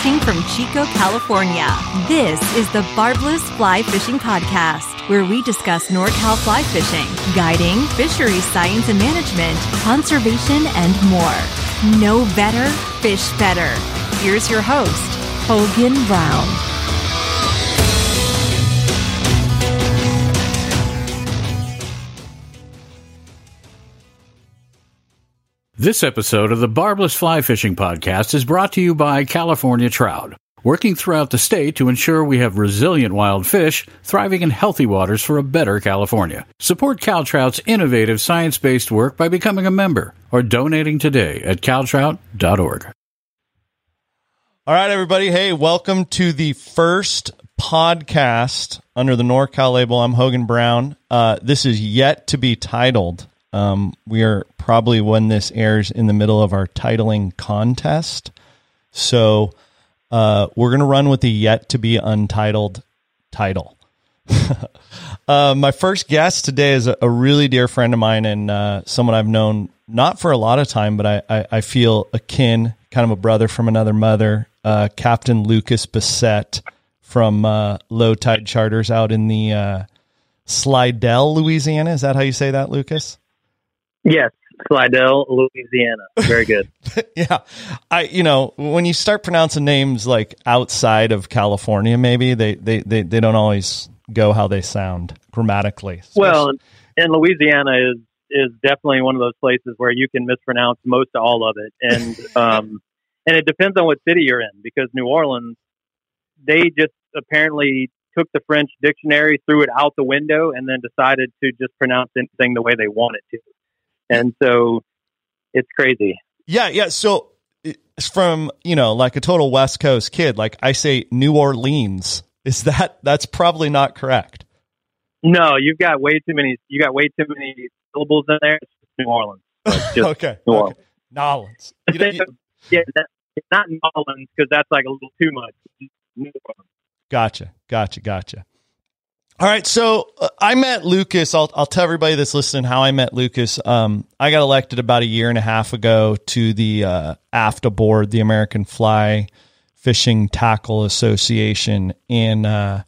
Broadcasting from Chico, California, this is the Barbless Fly Fishing Podcast, where we discuss NorCal fly fishing, guiding, fisheries science and management, conservation, and more. Know better, fish better. Here's your host, Hogan Brown. This episode of the Barbless Fly Fishing Podcast is brought to you by California Trout, working throughout the state to ensure we have resilient wild fish thriving in healthy waters for a better California. Support CalTrout's innovative science based work by becoming a member or donating today at caltrout.org. All right, everybody. Hey, welcome to the first podcast under the NorCal label. I'm Hogan Brown. Uh, this is yet to be titled. Um, we are probably when this airs in the middle of our titling contest. So uh, we're going to run with the yet to be untitled title. uh, my first guest today is a, a, really dear friend of mine and uh, someone I've known not for a lot of time, but I, I, I feel akin, kind of a brother from another mother, uh, Captain Lucas Bissett from uh, Low Tide Charters out in the uh, Slidell, Louisiana. Is that how you say that, Lucas? Yes, Slidell, Louisiana. Very good. yeah. I you know, when you start pronouncing names like outside of California, maybe they they they, they don't always go how they sound grammatically. Well, and Louisiana is is definitely one of those places where you can mispronounce most all of it. And um and it depends on what city you're in because New Orleans they just apparently took the French dictionary, threw it out the window, and then decided to just pronounce anything the way they wanted to and so it's crazy. Yeah, yeah. So it's from you know like a total West Coast kid. Like I say, New Orleans. Is that that's probably not correct? No, you've got way too many. You got way too many syllables in there. It's New Orleans. okay. New Orleans. Okay. Nolans. You know, you, yeah, it's not Nolans because that's like a little too much. Gotcha. Gotcha. Gotcha. All right, so uh, I met Lucas. I'll, I'll tell everybody that's listening how I met Lucas. Um, I got elected about a year and a half ago to the uh, AFFTA board, the American Fly Fishing Tackle Association, and uh,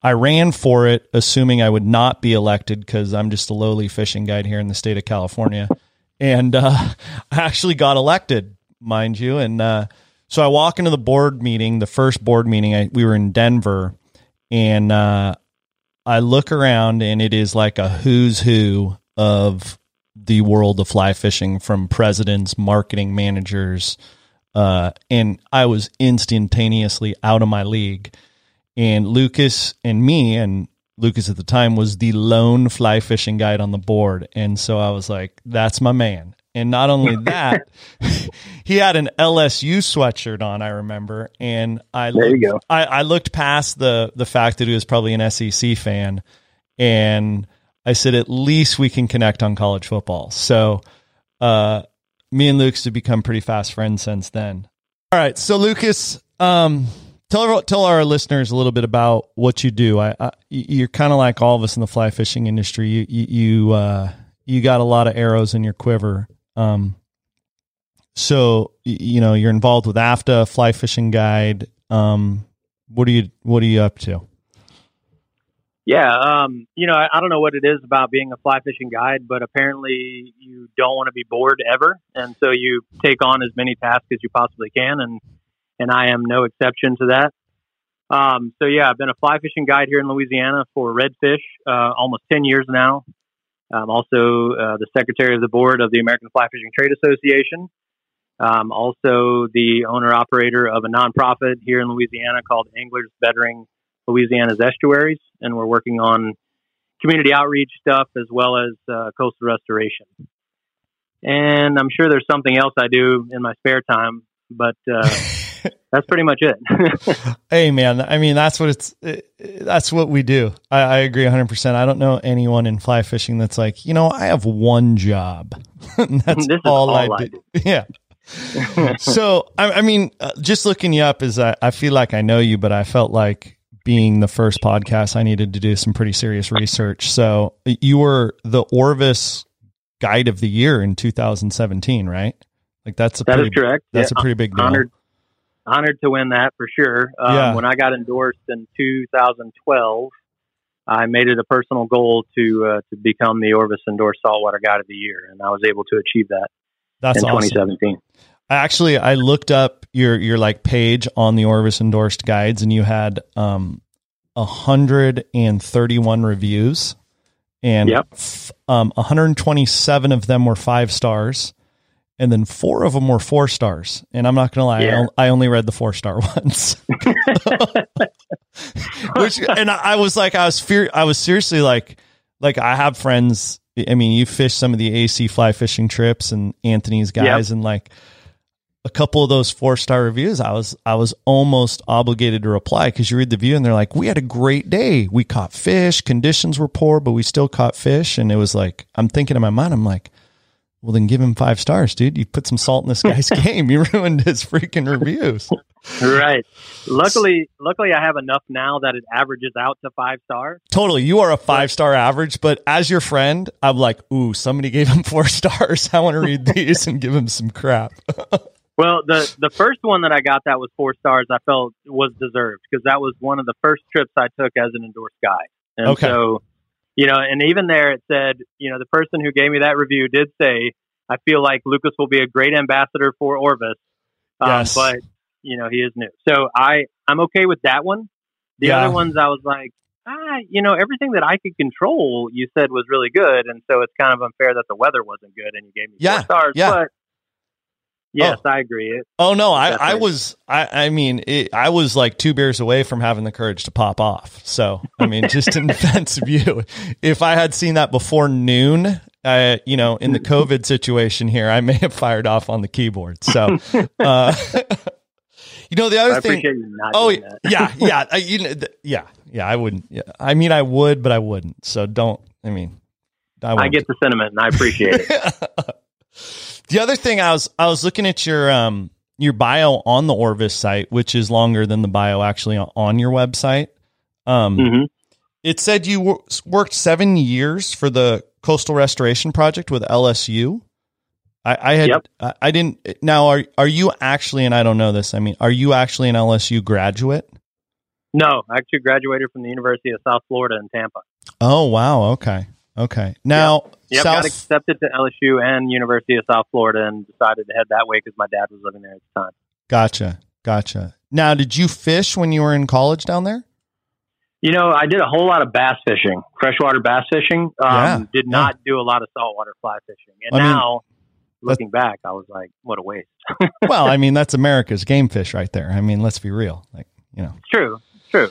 I ran for it, assuming I would not be elected because I'm just a lowly fishing guide here in the state of California, and uh, I actually got elected, mind you. And uh, so I walk into the board meeting, the first board meeting. I, we were in Denver, and uh, I look around and it is like a who's who of the world of fly fishing from presidents, marketing managers, uh, and I was instantaneously out of my league. And Lucas and me, and Lucas at the time was the lone fly fishing guide on the board. And so I was like, that's my man. And not only that, he had an LSU sweatshirt on, I remember. And I looked. I, I looked past the the fact that he was probably an SEC fan and I said, at least we can connect on college football. So uh, me and Lucas have become pretty fast friends since then. All right. So Lucas, um, tell tell our listeners a little bit about what you do. I, I you're kind of like all of us in the fly fishing industry. You you you, uh, you got a lot of arrows in your quiver. Um, so you know you're involved with AFFTA Fly Fishing Guide. Um, what are you What are you up to? Yeah, um, you know, I, I, don't know what it is about being a fly fishing guide, but apparently you don't want to be bored ever, and so you take on as many tasks as you possibly can, and and I am no exception to that. Um, so yeah, I've been a fly fishing guide here in Louisiana for redfish uh, almost ten years now. I'm also uh, the secretary of the board of the American Fly Fishing Trade Association. I'm also the owner operator of a nonprofit here in Louisiana called Anglers Bettering Louisiana's Estuaries, and we're working on community outreach stuff as well as uh, coastal restoration. And I'm sure there's something else I do in my spare time, but uh, that's pretty much it. hey, man. I mean, that's what it's. It, that's what we do. I, I agree 100. percent I don't know anyone in fly fishing that's like, you know, I have one job. that's all, all, I, I. Yeah. so I, I mean, uh, just looking you up is I, I feel like I know you, but I felt like being the first podcast, I needed to do some pretty serious research. So you were the Orvis Guide of the Year in 2017, right? Like that's a that pretty, correct. That's yeah, a pretty big deal. Honored, to win that for sure. Um, Yeah. When I got endorsed in 2012, I made it a personal goal to uh, to become the Orvis endorsed saltwater guide of the year, and I was able to achieve that That's in awesome. 2017. Actually, I looked up your your like page on the Orvis endorsed guides, and you had um hundred and thirty one reviews, and Yep. f- um 127 of them were five stars, and then four of them were four stars. And I'm not gonna lie, I, Yeah. I only read the four star ones. Which and I, I was like, I was fear, I was seriously like, like I have friends. I mean, you fish some of the AC fly fishing trips and Anthony's guys, and like a couple of those four star reviews, I was I was almost obligated to reply because you read the view and they're like, "We had a great day. We caught fish. Conditions were poor, but we still caught fish." And it was like, I'm thinking in my mind, I'm like, "Well, then give him five stars, dude. You put some salt in this guy's game. You ruined his freaking reviews." right. Luckily, luckily, I have enough now that it averages out to five stars. Totally, you are a five star average, but as your friend, I'm like, "Ooh, somebody gave him four stars. I want to read these and give him some crap." Well, the the first one that I got that was four stars, I felt was deserved because that was one of the first trips I took as an endorsed guy, And Okay. so, you know, and even there it said, you know, the person who gave me that review did say, I feel like Lucas will be a great ambassador for Orvis, um, Yes. but you know he is new, so I I'm okay with that one. The Yeah. other ones I was like. Ah, you know, everything that I could control, you said was really good, and so it's kind of unfair that the weather wasn't good, and you gave me Yeah, four stars. yeah. But yes, I agree. It, Oh no, I, I was I I mean it, I was like two beers away from having the courage to pop off. So I mean, just in defense of you, if I had seen that before noon, uh, you know, in the COVID situation here, I may have fired off on the keyboard. So, uh, you know, the other I thing. appreciate you not Oh yeah, yeah, I, you know, th- yeah, yeah. I wouldn't. Yeah. I mean, I would, but I wouldn't. So don't. I mean, I, I get the sentiment and I appreciate it. The other thing I was I was looking at your um your bio on the Orvis site, which is longer than the bio actually on- your website. Um, hmm it said you wor- worked seven years for the coastal restoration project with LSU. I, I had Yep. I, I didn't now are are you actually and I don't know this I mean are you actually an LSU graduate? No, I actually graduated from the University of South Florida in Tampa. Oh wow okay okay now Yep, South got accepted to LSU and University of South Florida and decided to head that way because my dad was living there at the time. gotcha gotcha now did you fish when you were in college down there? You know, I did a whole lot of bass fishing, freshwater bass fishing. Um, Yeah, did yeah. not do a lot of saltwater fly fishing. And I mean, now, looking back, I was like, what a waste. well, I mean, that's America's game fish right there. I mean, let's be real. Like, you know. It's true. It's true.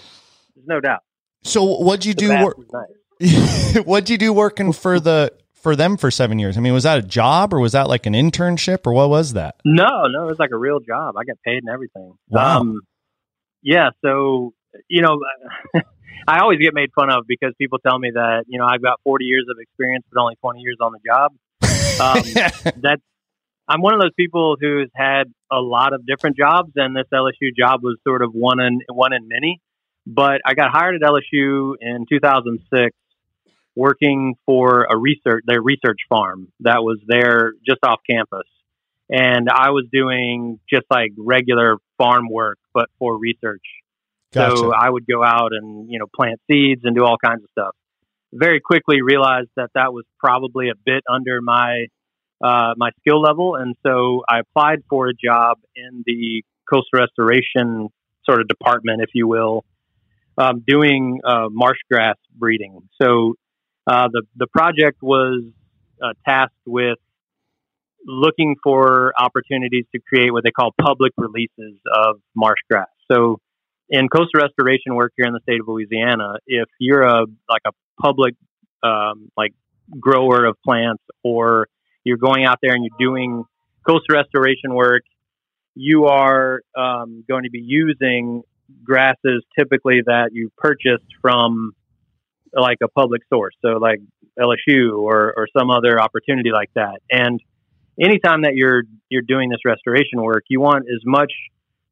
There's no doubt. So what'd you The do wor- nice. what'd you do working for the for them for 7 years? I mean, was that a job or was that like an internship or what was that? No, no, it was like a real job. I got paid and everything. Wow. Um, yeah. So, you know, I always get made fun of because people tell me that, you know, I've got 40 years of experience, but only 20 years on the job. Um, that's, I'm one of those people who's had a lot of different jobs and this LSU job was sort of one in, one in many, but I got hired at LSU in 2006 working for a research, their research farm that was there just off campus and I was doing just like regular farm work, but for research. Gotcha. So I would go out and you know plant seeds and do all kinds of stuff. Very quickly realized that that was probably a bit under my uh, my skill level, and so I applied for a job in the coastal restoration sort of department, if you will, um, doing uh, marsh grass breeding. So uh, the the project was uh, tasked with looking for opportunities to create what they call public releases of marsh grass. So in coastal restoration work here in the state of Louisiana, if you're a like a public um, like grower of plants or you're going out there and you're doing coastal restoration work, you are um, going to be using grasses typically that you purchased from like a public source, so like LSU or, or some other opportunity like that. And anytime that you're you're doing this restoration work, you want as much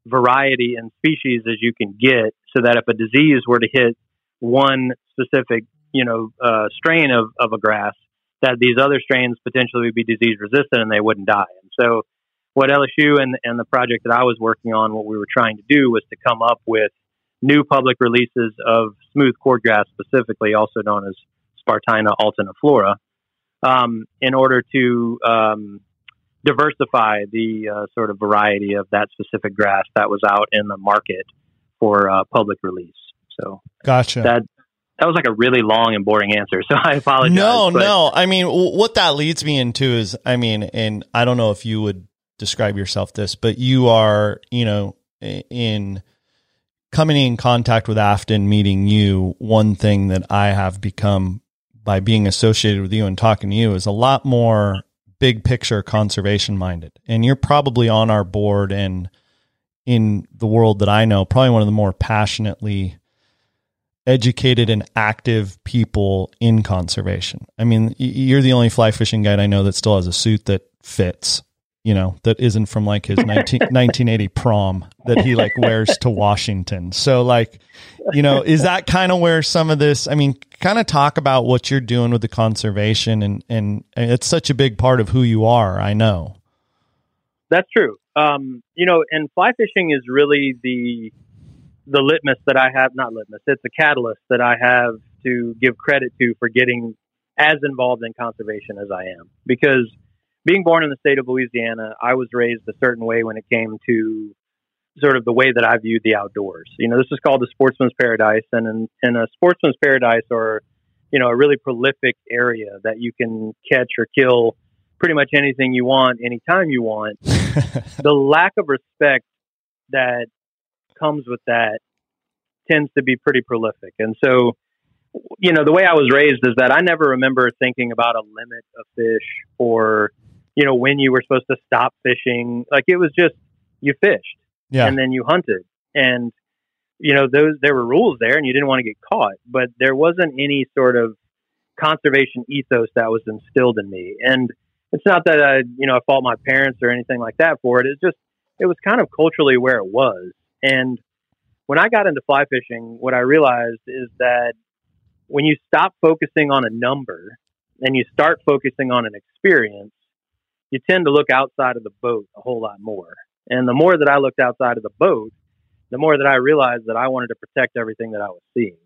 variety and species as you can get, so that if a disease were to hit one specific you know uh, strain of, of a grass, that these other strains potentially would be disease resistant and they wouldn't die. And so what LSU and and the project that I was working on, what we were trying to do was to come up with new public releases of smooth cordgrass, specifically, also known as Spartina alterniflora, um, in order to um, diversify the uh, sort of variety of that specific grass that was out in the market for uh, public release. So, gotcha. That that was like a really long and boring answer. So I apologize. No, but- no. I mean, what that leads me into is, I mean, and I don't know if you would describe yourself this, but you are, you know, in coming in contact with AFFTA, meeting you, one thing that I have become by being associated with you and talking to you is a lot more big picture conservation minded. And you're probably on our board and in the world that I know, probably one of the more passionately educated and active people in conservation. I mean, you're the only fly fishing guide I know that still has a suit that fits you know, that isn't from like his 19, 1980 prom that he like wears to Washington. So like, you know, is that kind of where some of this, I mean, kind of talk about what you're doing with the conservation and, and it's such a big part of who you are. I know. That's true. Um, you know, and fly fishing is really the, the litmus that I have, not litmus, it's a catalyst that I have to give credit to for getting as involved in conservation as I am because being born in the state of Louisiana, I was raised a certain way when it came to sort of the way that I viewed the outdoors. You know, this is called the sportsman's paradise, and in, in a sportsman's paradise, or you know, a really prolific area that you can catch or kill pretty much anything you want, anytime you want. the lack of respect that comes with that tends to be pretty prolific, and so. You know, the way I was raised is that I never remember thinking about a limit of fish or you know, when you were supposed to stop fishing. Like it was just you fished yeah. and then you hunted. And, you know, those there were rules there and you didn't want to get caught, but there wasn't any sort of conservation ethos that was instilled in me. And it's not that I, you know, I fault my parents or anything like that for it. It's just it was kind of culturally where it was. And when I got into fly fishing, what I realized is that when you stop focusing on a number and you start focusing on an experience, you tend to look outside of the boat a whole lot more. And the more that I looked outside of the boat, the more that I realized that I wanted to protect everything that I was seeing.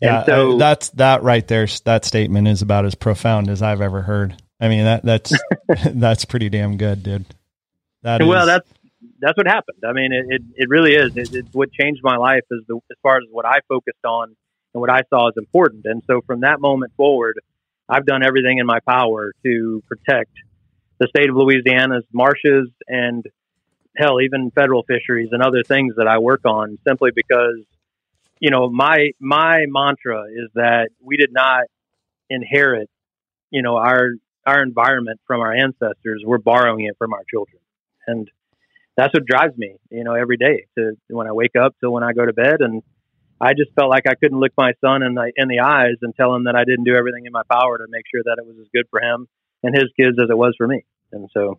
Yeah, and so that's that right there. That statement is about as profound as I've ever heard. I mean that that's that's pretty damn good, dude. That well, is, that's that's what happened. I mean, it it, it really is. It, it's what changed my life is the as far as what I focused on and what I saw as important. And so from that moment forward, I've done everything in my power to protect the state of Louisiana's marshes and hell, even federal fisheries and other things that I work on simply because, you know, my, my mantra is that we did not inherit, you know, our, our environment from our ancestors. We're borrowing it from our children. And that's what drives me, you know, every day to when I wake up till when I go to bed. And I just felt like I couldn't look my son in the, in the eyes and tell him that I didn't do everything in my power to make sure that it was as good for him and his kids as it was for me. And so,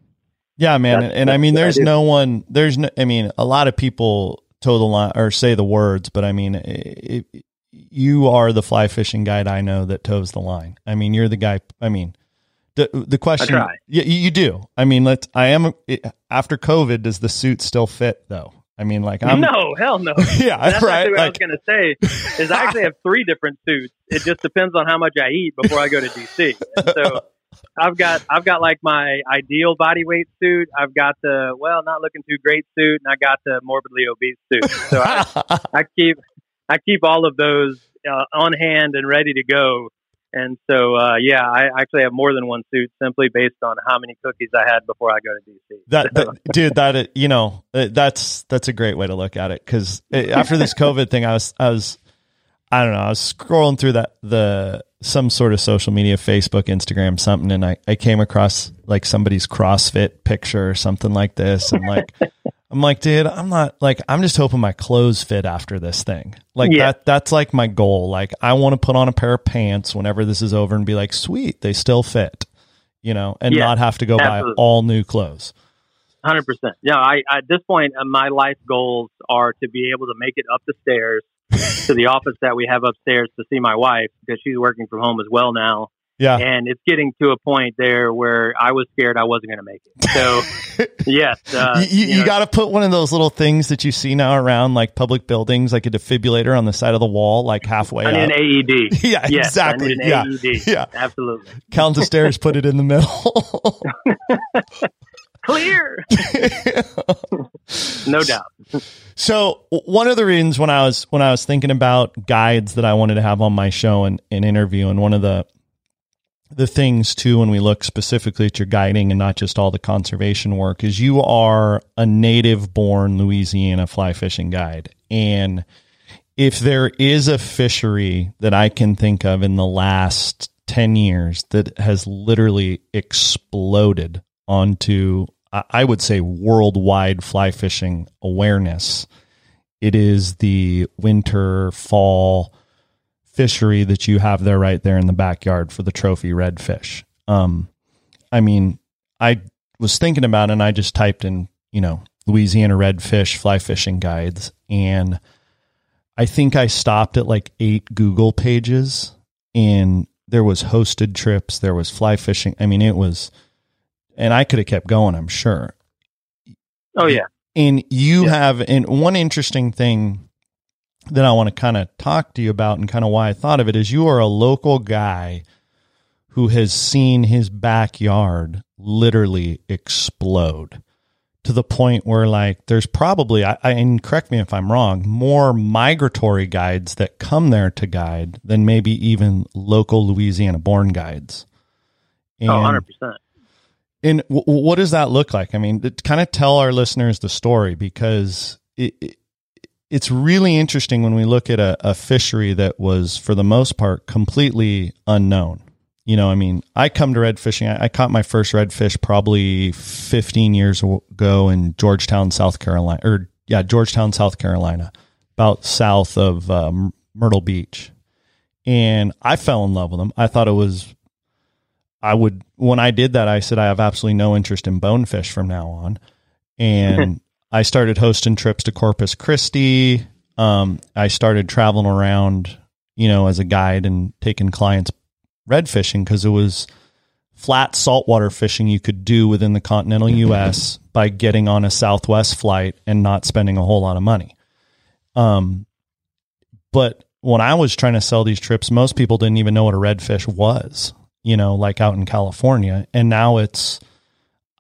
yeah, man. And, and I mean, there's no one, there's no, I mean, a lot of people toe the line or say the words, but I mean, it, it, you are the fly fishing guide I know that toes the line. I mean, you're the guy. I mean, the the question, yeah, you, you do. I mean, let's. I am after COVID. Does the suit still fit though? I mean, like I'm no hell no. yeah, That's right. What like, I was gonna say is I actually have three different suits. It just depends on how much I eat before I go to DC. And so I've got I've got like my ideal body weight suit. I've got the well, not looking too great suit, and I got the morbidly obese suit. So I, I keep I keep all of those uh, on hand and ready to go. And so, uh, yeah, I actually have more than one suit simply based on how many cookies I had before I go to DC. That, that dude, that you know, that's that's a great way to look at it because after this COVID thing, I was I was I don't know, I was scrolling through that the some sort of social media, Facebook, Instagram, something, and I, I came across like somebody's CrossFit picture or something like this. And like, I'm like, dude, I'm not like, I'm just hoping my clothes fit after this thing. Like yeah. that, that's like my goal. Like I want to put on a pair of pants whenever this is over and be like, sweet, they still fit, you know, and yeah, not have to go absolutely. buy all new clothes. Hundred percent. Yeah. I, at this point, uh, my life goals are to be able to make it up the stairs to the office that we have upstairs to see my wife because she's working from home as well now. Yeah. And it's getting to a point there where I was scared I wasn't going to make it. So, yes. Uh, you, you, you know, got to put one of those little things that you see now around like public buildings, like a defibrillator on the side of the wall, like halfway I need up. an AED. Yeah, Yes, exactly. I need an Yeah. AED. Yeah. Absolutely. Count the stairs, put it in the middle. Clear. no doubt. So one of the reasons when I was when I was thinking about guides that I wanted to have on my show and, and interview, and one of the the things too when we look specifically at your guiding and not just all the conservation work is you are a native born Louisiana fly fishing guide. And if there is a fishery that I can think of in the last 10 years that has literally exploded onto, I would say, worldwide fly fishing awareness, it is the winter, fall fishery that you have there right there in the backyard for the trophy redfish. Um, I mean, I was thinking about it and I just typed in, you know, Louisiana redfish fly fishing guides and I think I stopped at like eight Google pages and there was hosted trips, there was fly fishing. I mean, it was and I could have kept going, I'm sure. Oh, yeah. And you Yeah. have and one interesting thing that I want to kind of talk to you about and kind of why I thought of it is you are a local guy who has seen his backyard literally explode to the point where like there's probably I, I and correct me if I'm wrong more migratory guides that come there to guide than maybe even local Louisiana born guides. And, Oh, 100%. And w- what does that look like? I mean, kind of tell our listeners the story because it, it it's really interesting when we look at a, a fishery that was, for the most part, completely unknown. You know, I mean, I come to red fishing. I, I caught my first redfish probably 15 years ago in Georgetown, South Carolina, or yeah, Georgetown, South Carolina, about south of um, Myrtle Beach. And I fell in love with them. I thought it was I would when I did that, I said I have absolutely no interest in bonefish from now on, and I started hosting trips to Corpus Christi. Um, I started traveling around, you know, as a guide and taking clients red fishing because it was flat saltwater fishing you could do within the continental U.S. by getting on a Southwest flight and not spending a whole lot of money. Um, but when I was trying to sell these trips, most people didn't even know what a redfish was, you know, like out in California. And now it's,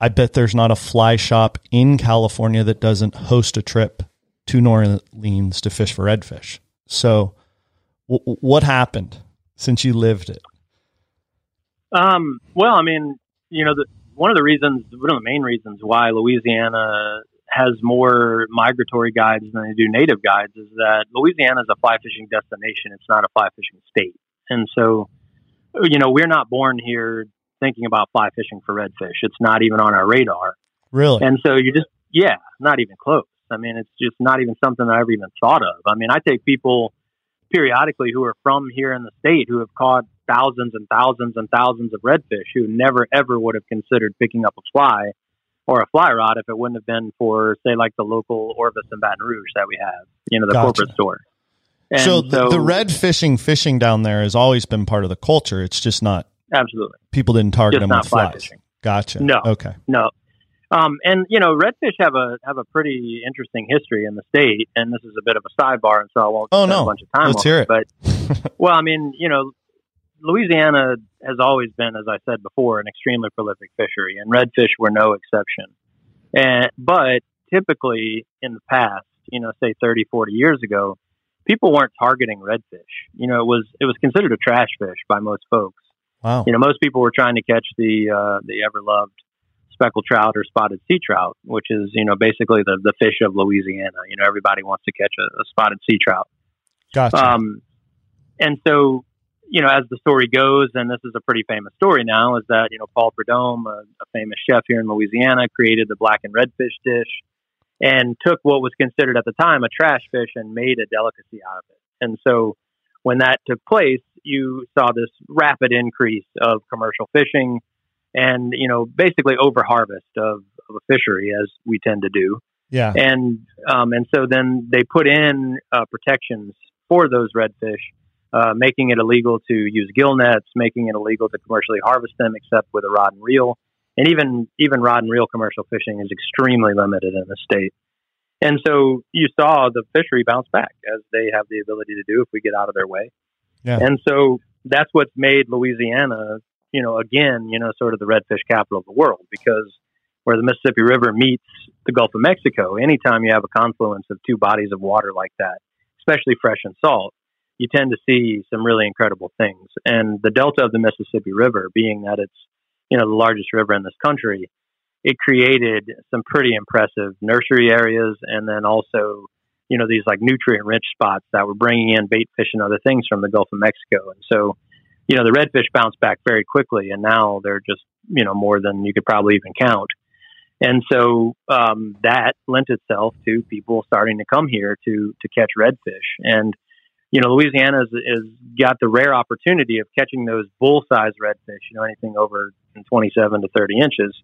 I bet there's not a fly shop in California that doesn't host a trip to New Orleans to fish for redfish. So, w- what happened since you lived it? Um, well, I mean, you know, the, one of the reasons, one of the main reasons why Louisiana has more migratory guides than they do native guides is that Louisiana is a fly fishing destination. It's not a fly fishing state. And so, you know, we're not born here thinking about fly fishing for redfish. It's not even on our radar. Really? And so you just, yeah, not even close. I mean, it's just not even something that I've even thought of. I mean, I take people periodically who are from here in the state who have caught thousands and thousands and thousands of redfish who never ever would have considered picking up a fly or a fly rod if it wouldn't have been for say like the local Orvis in Baton Rouge that we have, you know, the Gotcha. corporate store. And so, the, the red fishing fishing down there has always been part of the culture. It's just not absolutely people didn't target just them with flies. fishing. Gotcha. No. Okay. No. Um, and you know, redfish have a have a pretty interesting history in the state, and this is a bit of a sidebar, and so I won't Oh, spend no. a bunch of time Let's hear it. But well, I mean, you know, Louisiana has always been, as I said before, an extremely prolific fishery, and redfish were no exception. And but typically in the past, you know, say 30, 40 years ago, people weren't targeting redfish. You know, it was it was considered a trash fish by most folks. Wow. You know, most people were trying to catch the uh, the ever loved speckled trout or spotted sea trout, which is you know basically the the fish of Louisiana. You know, everybody wants to catch a, a spotted sea trout. Gotcha. Um, and so, you know, as the story goes, and this is a pretty famous story now, is that, you know, Paul Prudhomme, a, a famous chef here in Louisiana, created the blackened red fish dish and took what was considered at the time a trash fish and made a delicacy out of it. And so when that took place, you saw this rapid increase of commercial fishing and, you know, basically over harvest of, of a fishery as we tend to do yeah. and um, and so then they put in uh, protections for those redfish uh, making it illegal to use gill nets, making it illegal to commercially harvest them except with a rod and reel, and even even rod and reel commercial fishing is extremely limited in the state. And so you saw the fishery bounce back as they have the ability to do if we get out of their way. Yeah. And so that's what's made Louisiana, you know, again, you know, sort of the redfish capital of the world because where the Mississippi River meets the Gulf of Mexico, anytime you have a confluence of two bodies of water like that, especially fresh and salt, you tend to see some really incredible things. And the delta of the Mississippi River, being that it's, you know, the largest river in this country, it created some pretty impressive nursery areas and then also you know these like nutrient rich spots that were bringing in bait fish and other things from the Gulf of Mexico. And so you know the redfish bounced back very quickly and now they're just you know more than you could probably even count. And so um, that lent itself to people starting to come here to to catch redfish. And you know Louisiana has got the rare opportunity of catching those bull size redfish you know anything over 27 to 30 inches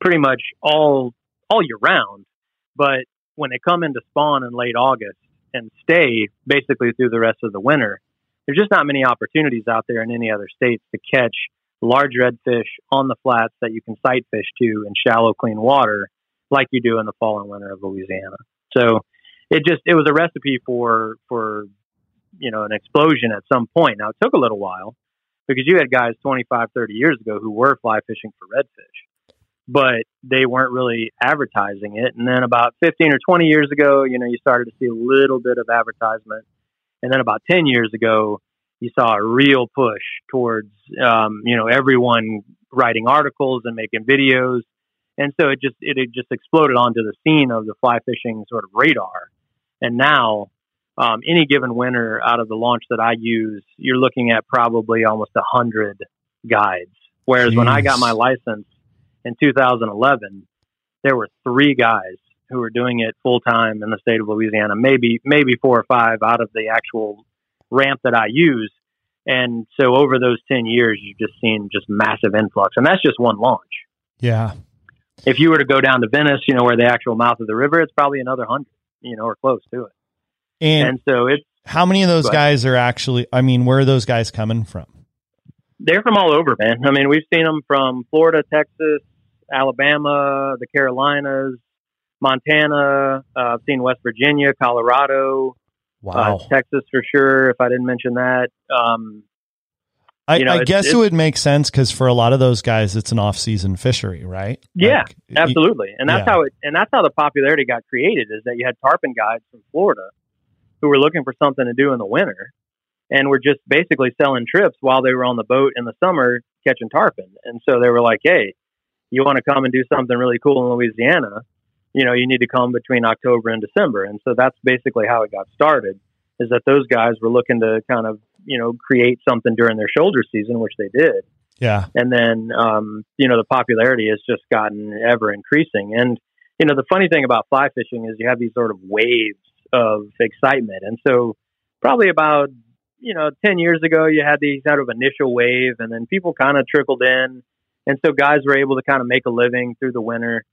pretty much all all year round. But when they come into spawn in late August and stay basically through the rest of the winter, there's just not many opportunities out there in any other states to catch large redfish on the flats that you can sight fish to in shallow, clean water like you do in the fall and winter of Louisiana. So it just it was a recipe for for you know an explosion at some point. Now it took a little while because you had guys 25, 30 years ago who were fly fishing for redfish but they weren't really advertising it. And then about 15 or 20 years ago, you know, you started to see a little bit of advertisement. And then about 10 years ago, you saw a real push towards, um, you know, everyone writing articles and making videos. And so it just, it, it just exploded onto the scene of the fly fishing sort of radar. And now, um, any given winter out of the launch that I use, you're looking at probably almost a hundred guides. Whereas Jeez. when I got my license, in 2011, there were three guys who were doing it full time in the state of Louisiana, maybe maybe four or five out of the actual ramp that I use. And so over those 10 years, you've just seen just massive influx. And that's just one launch. Yeah. If you were to go down to Venice, you know, where the actual mouth of the river, it's probably another hundred, you know, or close to it. And, and so it's. How many of those guys are actually, I mean, where are those guys coming from? They're from all over, man. I mean, we've seen them from Florida, Texas, Alabama, the Carolinas, Montana. Uh, I've seen West Virginia, Colorado, uh, wow, uh, Texas for sure. If I didn't mention that, um, I, you know, I it's, guess it's, it would make sense because for a lot of those guys, it's an off-season fishery, right? Yeah, like, absolutely, and that's yeah. how it and that's how the popularity got created. Is that you had tarpon guides from Florida who were looking for something to do in the winter, and were just basically selling trips while they were on the boat in the summer catching tarpon. And so they were like, "Hey, you want to come and do something really cool in Louisiana, you know, you need to come between October and December. And so that's basically how it got started is that those guys were looking to kind of, you know, create something during their shoulder season, which they did. Yeah. And then, um, you know, the popularity has just gotten ever increasing. And, you know, the funny thing about fly fishing is you have these sort of waves of excitement. And so probably about, you know, 10 years ago, you had these sort of initial wave and then people kind of trickled in and so guys were able to kind of make a living through the winter.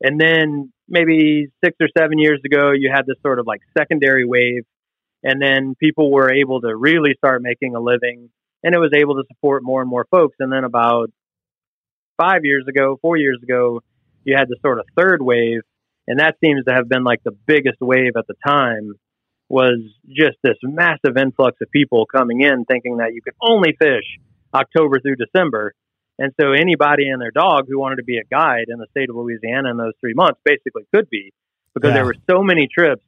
And then maybe six or seven years ago, you had this sort of like secondary wave. And then people were able to really start making a living and it was able to support more and more folks. And then about five years ago, four years ago, you had this sort of third wave. And that seems to have been like the biggest wave at the time was just this massive influx of people coming in thinking that you could only fish October through December and so anybody and their dog who wanted to be a guide in the state of Louisiana in those three months basically could be because yeah. there were so many trips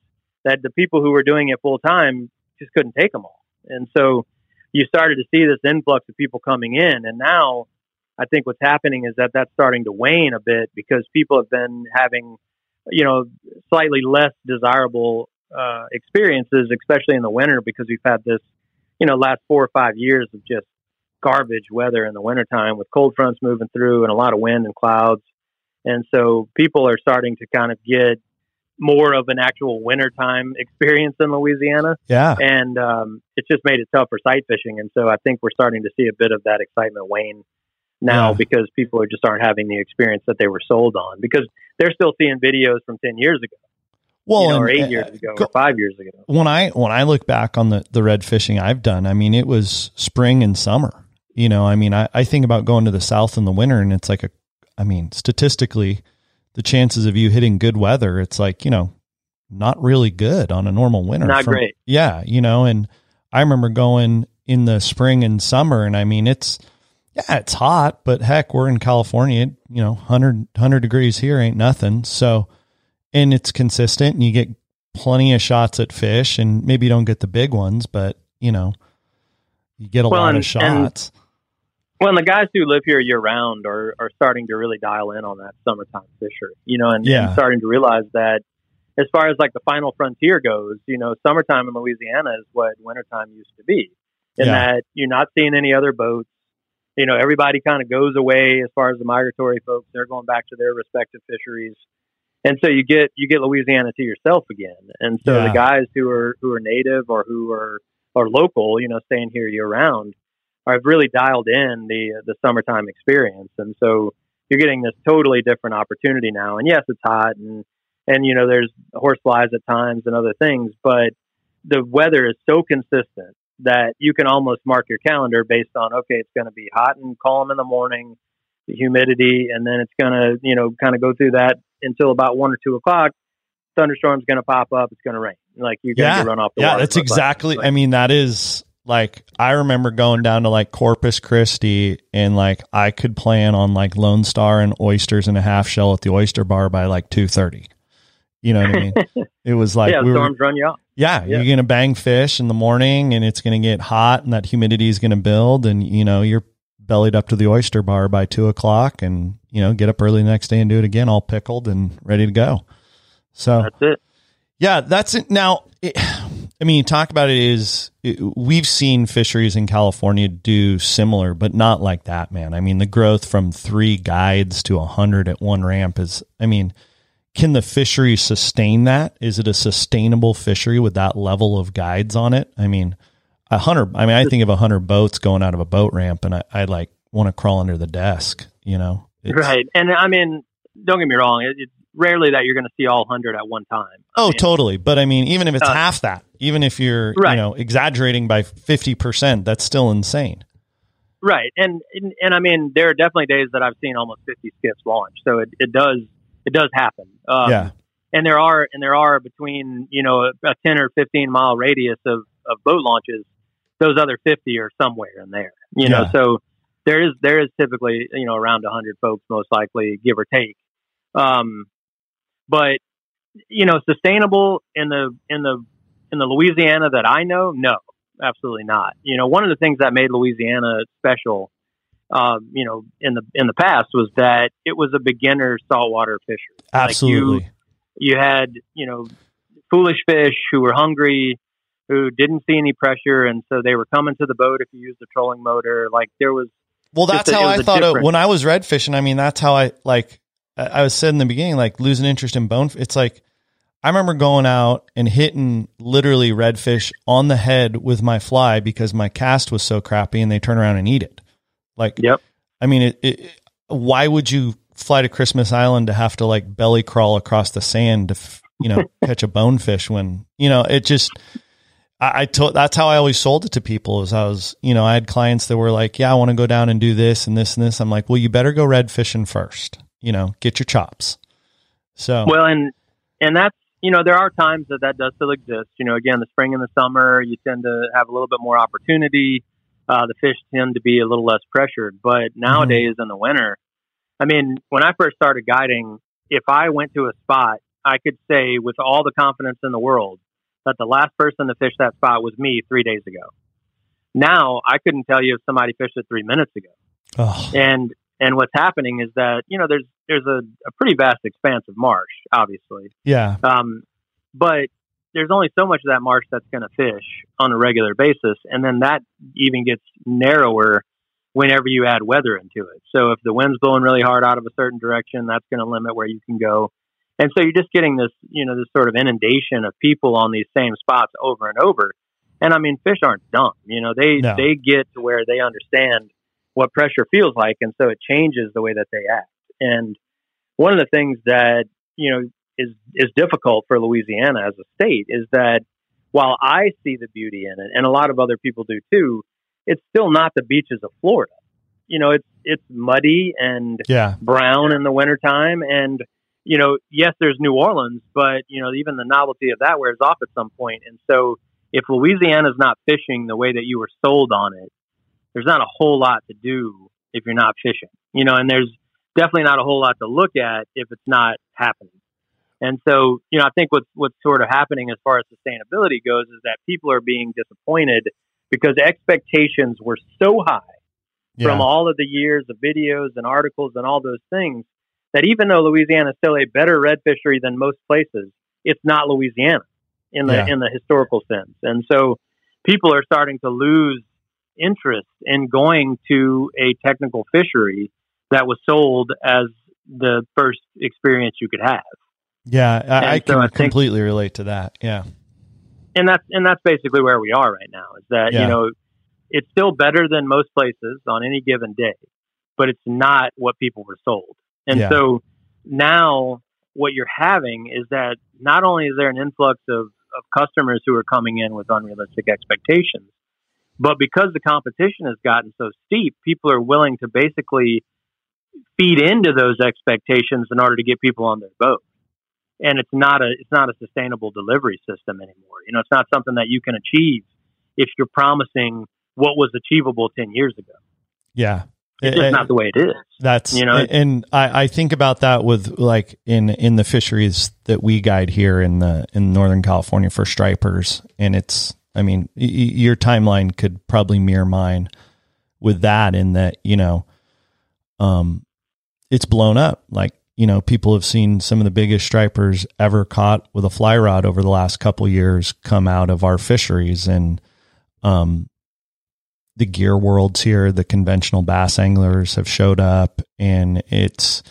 that the people who were doing it full time just couldn't take them all. And so you started to see this influx of people coming in. And now I think what's happening is that that's starting to wane a bit because people have been having, you know, slightly less desirable uh, experiences, especially in the winter, because we've had this, you know, last four or five years of just garbage weather in the wintertime with cold fronts moving through and a lot of wind and clouds. And so people are starting to kind of get more of an actual wintertime experience in Louisiana. Yeah. And um, it's just made it tough for sight fishing. And so I think we're starting to see a bit of that excitement wane now yeah. because people are just aren't having the experience that they were sold on because they're still seeing videos from 10 years ago. Well, you know, or eight uh, years ago, go- or five years ago. when I when I look back on the the red fishing I've done, I mean, it was spring and summer. You know, I mean, I, I think about going to the south in the winter, and it's like a, I mean, statistically, the chances of you hitting good weather, it's like you know, not really good on a normal winter. Not great. Yeah, you know, and I remember going in the spring and summer, and I mean, it's yeah, it's hot, but heck, we're in California. You know, 100, 100 degrees here ain't nothing. So, and it's consistent, and you get plenty of shots at fish, and maybe you don't get the big ones, but you know, you get a Well, lot and- of shots. Well, and the guys who live here year round are, are starting to really dial in on that summertime fishery, you know, and, Yeah. and starting to realize that as far as like the final frontier goes, you know, summertime in Louisiana is what wintertime used to be. In Yeah. that you're not seeing any other boats. You know, everybody kind of goes away as far as the migratory folks. They're going back to their respective fisheries. And so you get you get Louisiana to yourself again. And so Yeah. the guys who are who are native or who are are local, you know, staying here year round, I've really dialed in the the summertime experience, and so you're getting this totally different opportunity now. And yes, it's hot, and and you know there's horse flies at times and other things, but the weather is so consistent that you can almost mark your calendar based on okay, it's going to be hot and calm in the morning, the humidity, and then it's going to you know kind of go through that until about one or two o'clock. Thunderstorm's going to pop up. It's going to rain. Like you're going to Yeah. run off the Yeah, water. that's for a bus. exactly. Like, I mean, that is like I remember going down to like Corpus Christi and like I could plan on like Lone Star and oysters and a half shell at the oyster bar by like two thirty. You know what I mean? it was like yeah, we were, storms run you off. Yeah, Yeah. you're gonna bang fish in the morning and it's gonna get hot and that humidity is gonna build and you know you're bellied up to the oyster bar by two o'clock and you know get up early the next day and do it again all pickled and ready to go. So That's it. yeah, that's it. Now, it, I mean, you talk about it is it, we've seen fisheries in California do similar, but not like that, man. I mean, the growth from three guides to a hundred at one ramp is. I mean, can the fishery sustain that? Is it a sustainable fishery with that level of guides on it? I mean, a hundred. I mean, I think of a hundred boats going out of a boat ramp, and I, I like want to crawl under the desk. You know, It's- Right. And I mean, don't get me wrong. It, it's rarely that you're going to see all 100 at one time. I Oh, mean, totally. But I mean, even if it's Uh, half that, even if you're you know exaggerating by fifty percent, that's still insane. Right. And, and, and I mean, there are definitely days that I've seen almost 50 skiffs launch. So it, it does, it does happen. Um, yeah, And there are, and there are between, you know, a, a 10 or 15 mile radius of, of boat launches, those other 50 are somewhere in there, you know, so there is, there is typically, you know, around 100 folks, most likely, give or take. Um, but, you know, sustainable in the, in the, in the Louisiana that I know, no, absolutely not. You know, one of the things that made Louisiana special, um, you know, in the in the past was that it was a beginner saltwater fishery. Like, absolutely. you had, you know, foolish fish who were hungry, who didn't see any pressure, and so they were coming to the boat if you used a trolling motor. Like there was, well, that's a- how I was I a thought it when I was red fishing. I mean, that's how I like. I I was said in the beginning, like losing interest in bone. It's like I remember going out and hitting literally redfish on the head with my fly because my cast was so crappy, and they turn around and eat it. Like, Yep. I mean, it, it, why would you fly to Christmas Island to have to like belly crawl across the sand to, f- you know, catch a bonefish when, you know, it just, I, I told, that's how I always sold it to people is I was, you know, I had clients that were like, yeah, I want to go down and do this and this and this. I'm like, well, you better go red fishing first, you know, get your chops. So, well, and and that's you know there are times that that does still exist. You know, again, the spring and the summer, you tend to have a little bit more opportunity. Uh, the fish tend to be a little less pressured, but nowadays in the winter, I mean, when I first started guiding, if I went to a spot, I could say with all the confidence in the world that the last person to fish that spot was me three days ago. Now I couldn't tell you if somebody fished it three minutes ago. oh, And and what's happening is that you know there's there's a, a pretty vast expanse of marsh, obviously, yeah, um, but there's only so much of that marsh that's going to fish on a regular basis, and then that even gets narrower whenever you add weather into it. So if the wind's blowing really hard out of a certain direction, that's going to limit where you can go. And so you're just getting this, you know, this sort of inundation of people on these same spots over and over. And I mean, fish aren't dumb. You know, they No. they get to where they understand what pressure feels like, and so it changes the way that they act. And one of the things that you know is is difficult for Louisiana as a state is that while I see the beauty in it, and a lot of other people do too, it's still not the beaches of Florida. You know, it's it's muddy and Yeah. brown in the wintertime and you know, yes, there's New Orleans, but you know, even the novelty of that wears off at some point. And so, if Louisiana's not fishing the way that you were sold on it, there's not a whole lot to do if you're not fishing. You know, and there's definitely not a whole lot to look at if it's not happening. And so, you know, I think what's what's sort of happening as far as sustainability goes is that people are being disappointed because expectations were so high Yeah. from all of the years of videos and articles and all those things that even though Louisiana is still a better red fishery than most places, it's not Louisiana in the Yeah. in the historical sense. And so people are starting to lose interest in going to a technical fishery that was sold as the first experience you could have. Yeah. I, I so can I think- completely relate to that. Yeah. and that's and that's basically where we are right now. Is that Yeah. you know it's still better than most places on any given day, but it's not what people were sold. And Yeah. so now what you're having is that not only is there an influx of, of customers who are coming in with unrealistic expectations, but because the competition has gotten so steep, people are willing to basically feed into those expectations in order to get people on their boat. And it's not a it's not a sustainable delivery system anymore. You know, it's not something that you can achieve if you're promising what was achievable ten years ago. Yeah. It's just not the way it is. That's You know, and I, I think about that with like in in the fisheries that we guide here in the in Northern California for stripers, and it's I mean y- your timeline could probably mirror mine with that in that you know, um, it's blown up like you know people have seen some of the biggest stripers ever caught with a fly rod over the last couple years come out of our fisheries and um the gear worlds here, the conventional bass anglers have showed up, and it's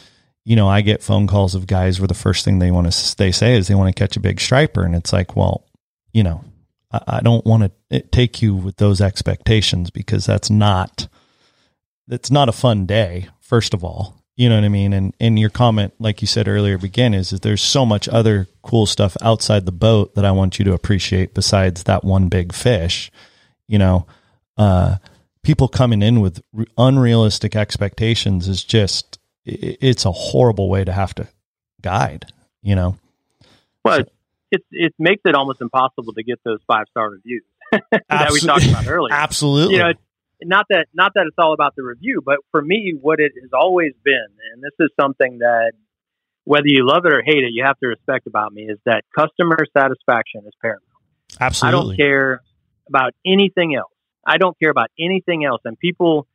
you know I get phone calls of guys where the first thing they want to they say is they want to catch a big striper, and it's like, well, you know, I, I don't want to take you with those expectations because that's not that's not a fun day. First of all, you know what I mean, and and your comment, like you said earlier, begin is that there's so much other cool stuff outside the boat that I want you to appreciate besides that one big fish, you know? Uh, people coming in with unrealistic expectations is just it's a horrible way to have to guide you know? Well, it it makes it almost impossible to get those five star reviews that we talked about earlier. absolutely. You know, not that not that it's all about the review, but for me, what it has always been, and this is something that whether you love it or hate it, you have to respect about me, is that customer satisfaction is paramount. Absolutely. I don't care about anything else. I don't care about anything else. And people,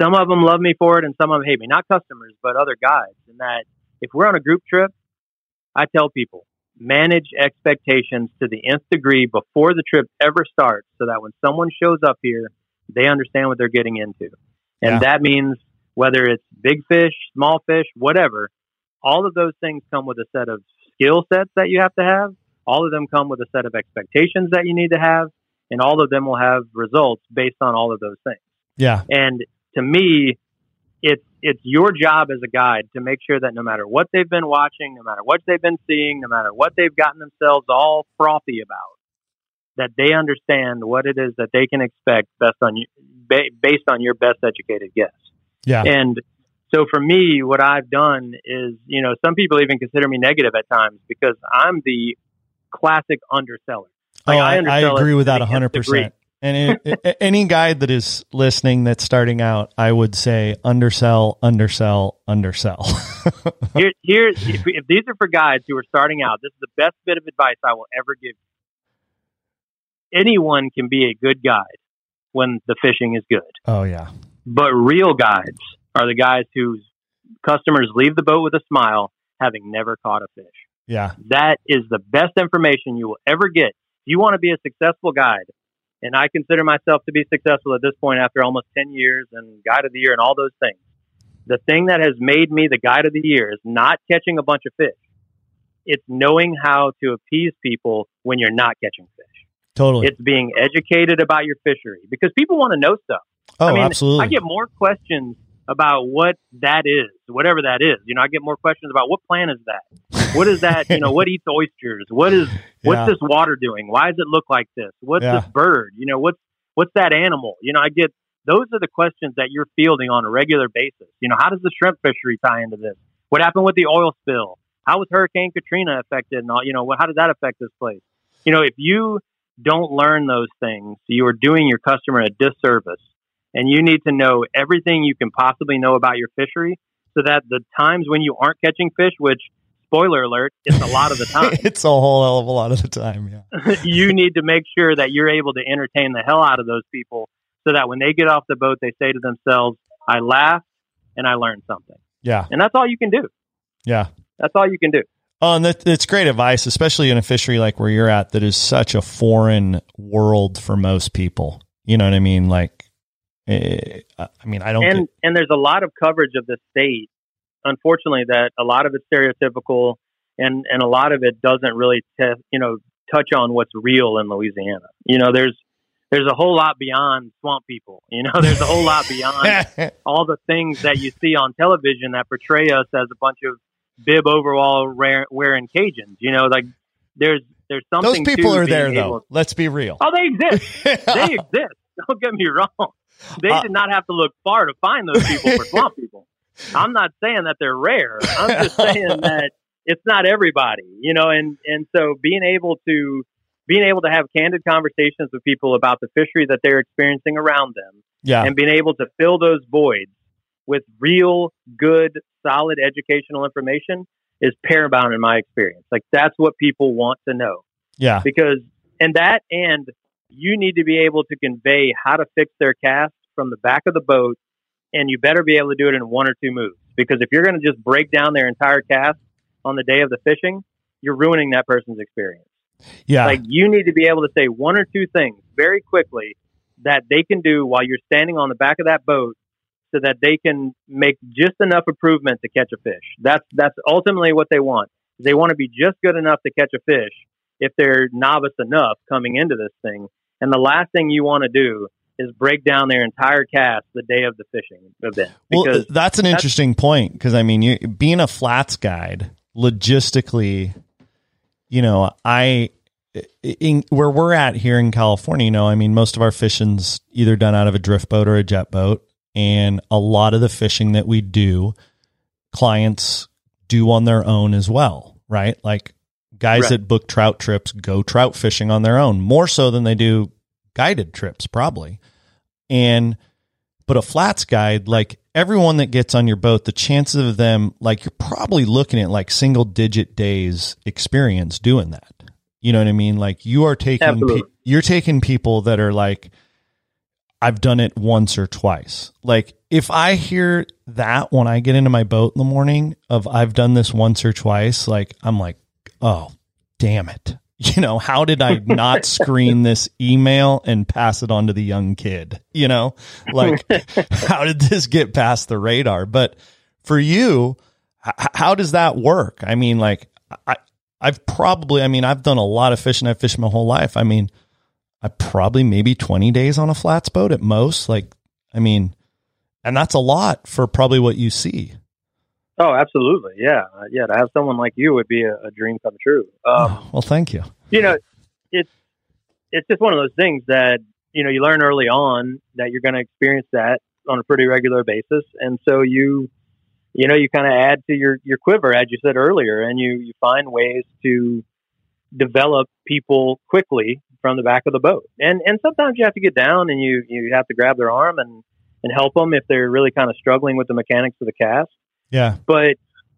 some of them love me for it, and some of them hate me. Not customers, but other guys. And that if we're on a group trip, I tell people manage expectations to the nth degree before the trip ever starts, so that when someone shows up here, they understand what they're getting into. And Yeah. that means whether it's big fish, small fish, whatever, all of those things come with a set of skill sets that you have to have. All of them come with a set of expectations that you need to have, and all of them will have results based on all of those things. yeah And to me, it's it's your job as a guide to make sure that no matter what they've been watching, no matter what they've been seeing, no matter what they've gotten themselves all frothy about, that they understand what it is that they can expect based on you, based on your best educated guess. yeah And so for me, what I've done is, you know, some people even consider me negative at times because I'm the classic underseller. oh, I, I undersell it agree with that the nth 100 degree. percent and it, a- any guide that is listening that's starting out i would say undersell undersell undersell Here, here, if, if these are for guys who are starting out, this is the best bit of advice I will ever give. Anyone can be a good guide when the fishing is good, oh yeah but real guides are the guys whose customers leave the boat with a smile, having never caught a fish. yeah That is the best information you will ever get. If you want to be a successful guide, and I consider myself to be successful at this point after almost 10 years and guide of the year and all those things. The thing that has made me the guide of the year is not catching a bunch of fish. It's knowing how to appease people when you're not catching fish. Totally It's being educated about your fishery because people want to know stuff. oh I mean, absolutely I get more questions about what that is, whatever that is. You know, I get more questions about what plan is that. What is that? You know, what eats oysters? What is what's Yeah. this water doing? Why does it look like this? What's Yeah. this bird? You know, what's what's that animal? You know, I get those are the questions that you're fielding on a regular basis. You know, how does the shrimp fishery tie into this? What happened with the oil spill? How was Hurricane Katrina affected? And all, you know, what, how did that affect this place? You know, if you don't learn those things, you are doing your customer a disservice. And you need to know everything you can possibly know about your fishery so that the times when you aren't catching fish, which spoiler alert, it's a lot of the time, it's a whole hell of a lot of the time. Yeah. you need to make sure that you're able to entertain the hell out of those people so that when they get off the boat, they say to themselves, I laughed and I learned something. Yeah. And that's all you can do. Yeah. That's all you can do. Oh, and that, that's great advice, especially in a fishery like where you're at that is such a foreign world for most people. You know what I mean? Like, eh, I mean, I don't. and get- and there's a lot of coverage of the state unfortunately that a lot of it's stereotypical and and a lot of it doesn't really te- you know touch on what's real in Louisiana you know there's there's a whole lot beyond swamp people you know there's a whole lot beyond all the things that you see on television that portray us as a bunch of bib overall wearing Cajuns you know like there's there's something. Those people are there, though. Let's be real. oh they exist they exist. Don't get me wrong. They Uh, did not have to look far to find those people for swamp people. I'm not saying that they're rare. I'm just saying that it's not everybody, you know, and, and so being able to being able to have candid conversations with people about the fishery that they're experiencing around them Yeah. and being able to fill those voids with real, good, solid educational information is paramount in my experience. Like that's what people want to know Yeah. because and that and you need to be able to convey how to fix their cast from the back of the boat and you better be able to do it in one or two moves because if you're going to just break down their entire cast on the day of the fishing you're ruining that person's experience Yeah. like you need to be able to say one or two things very quickly that they can do while you're standing on the back of that boat so that they can make just enough improvement to catch a fish. That's that's ultimately what they want. They want to be just good enough to catch a fish if they're novice enough coming into this thing. And the last thing you want to do is break down their entire cast the day of the fishing event. Well, because that's an interesting point because I mean, you being a flats guide logistically, you know, I in where we're at here in California, you know, I mean, most of our fishing's either done out of a drift boat or a jet boat, and a lot of the fishing that we do, clients do on their own as well, right? Like guys Right. that book trout trips go trout fishing on their own more so than they do guided trips, probably. And but a flats guide, like everyone that gets on your boat, the chances of them, like you're probably looking at like single digit days experience doing that. You know what I mean? Like you are taking, pe- you're taking people that are like, I've done it once or twice. Like if I hear that when I get into my boat in the morning of I've done this once or twice, like I'm like, oh, damn it. You know, how did I not screen this email and pass it on to the young kid? You know, like how did this get past the radar? But for you, h- how does that work? I mean, like I, I've probably, I mean, I've done a lot of fishing. I've fished my whole life. I mean, I probably maybe 20 days on a flats boat at most. Like, I mean, and that's a lot for probably what you see. oh absolutely yeah Uh, yeah to have someone like you would be a, a dream come true um, Oh, well, thank you. you know, it's it's just one of those things that you know you learn early on that you're going to experience that on a pretty regular basis, and so you you know you kind of add to your your quiver as you said earlier, and you you find ways to develop people quickly from the back of the boat, and and sometimes you have to get down and you you have to grab their arm and and help them if they're really kind of struggling with the mechanics of the cast. Yeah. But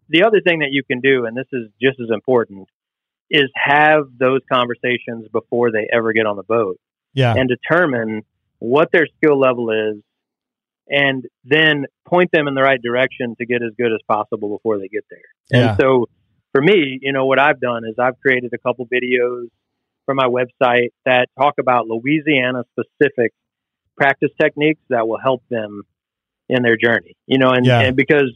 the other thing that you can do, and this is just as important, is have those conversations before they ever get on the boat Yeah. and determine what their skill level is and then point them in the right direction to get as good as possible before they get there. Yeah. And so for me, you know, what I've done is I've created a couple videos for my website that talk about Louisiana specific practice techniques that will help them in their journey. You know, and, Yeah. and because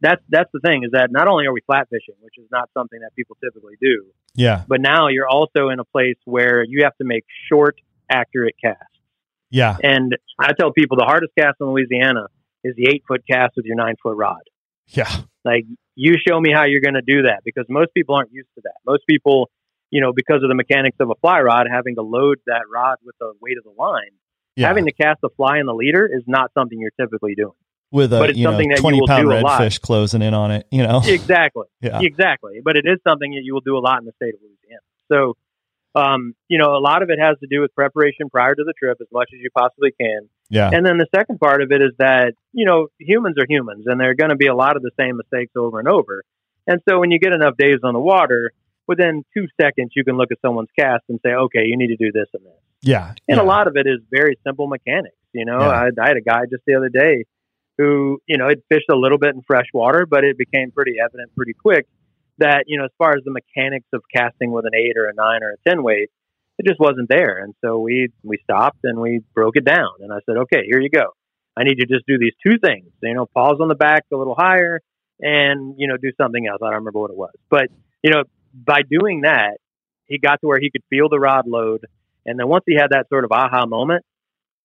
that's that's the thing is that not only are we flat fishing, which is not something that people typically do, Yeah. but now you're also in a place where you have to make short, accurate casts. Yeah. And I tell people the hardest cast in Louisiana is the eight foot cast with your nine foot rod. Yeah. Like you show me how you're going to do that because most people aren't used to that. Most people, you know, because of the mechanics of a fly rod, having to load that rod with the weight of the line, Yeah. having to cast a fly in the leader is not something you're typically doing. with a but it's you know you twenty will pound do a lot. redfish closing in on it. You know. Exactly. Yeah. Exactly. But it is something that you will do a lot in the state of Louisiana. So, um, you know, a lot of it has to do with preparation prior to the trip as much as you possibly can. Yeah. And then the second part of it is that, you know, humans are humans and there are going to be a lot of the same mistakes over and over. And so when you get enough days on the water, within two seconds, you can look at someone's cast and say, okay, you need to do this and this. Yeah. And yeah. a lot of it is very simple mechanics. You know, Yeah. I, I had a guy just the other day who, you know, had fished a little bit in fresh water, but it became pretty evident pretty quick that, you know, as far as the mechanics of casting with an eight or a nine or a 10 weight, it just wasn't there. And so we, we stopped and we broke it down. And I said, okay, here you go. I need you to just do these two things, you know, pause on the back a little higher and, you know, do something else. I don't remember what it was, but, you know, by doing that, he got to where he could feel the rod load. And then once he had that sort of aha moment,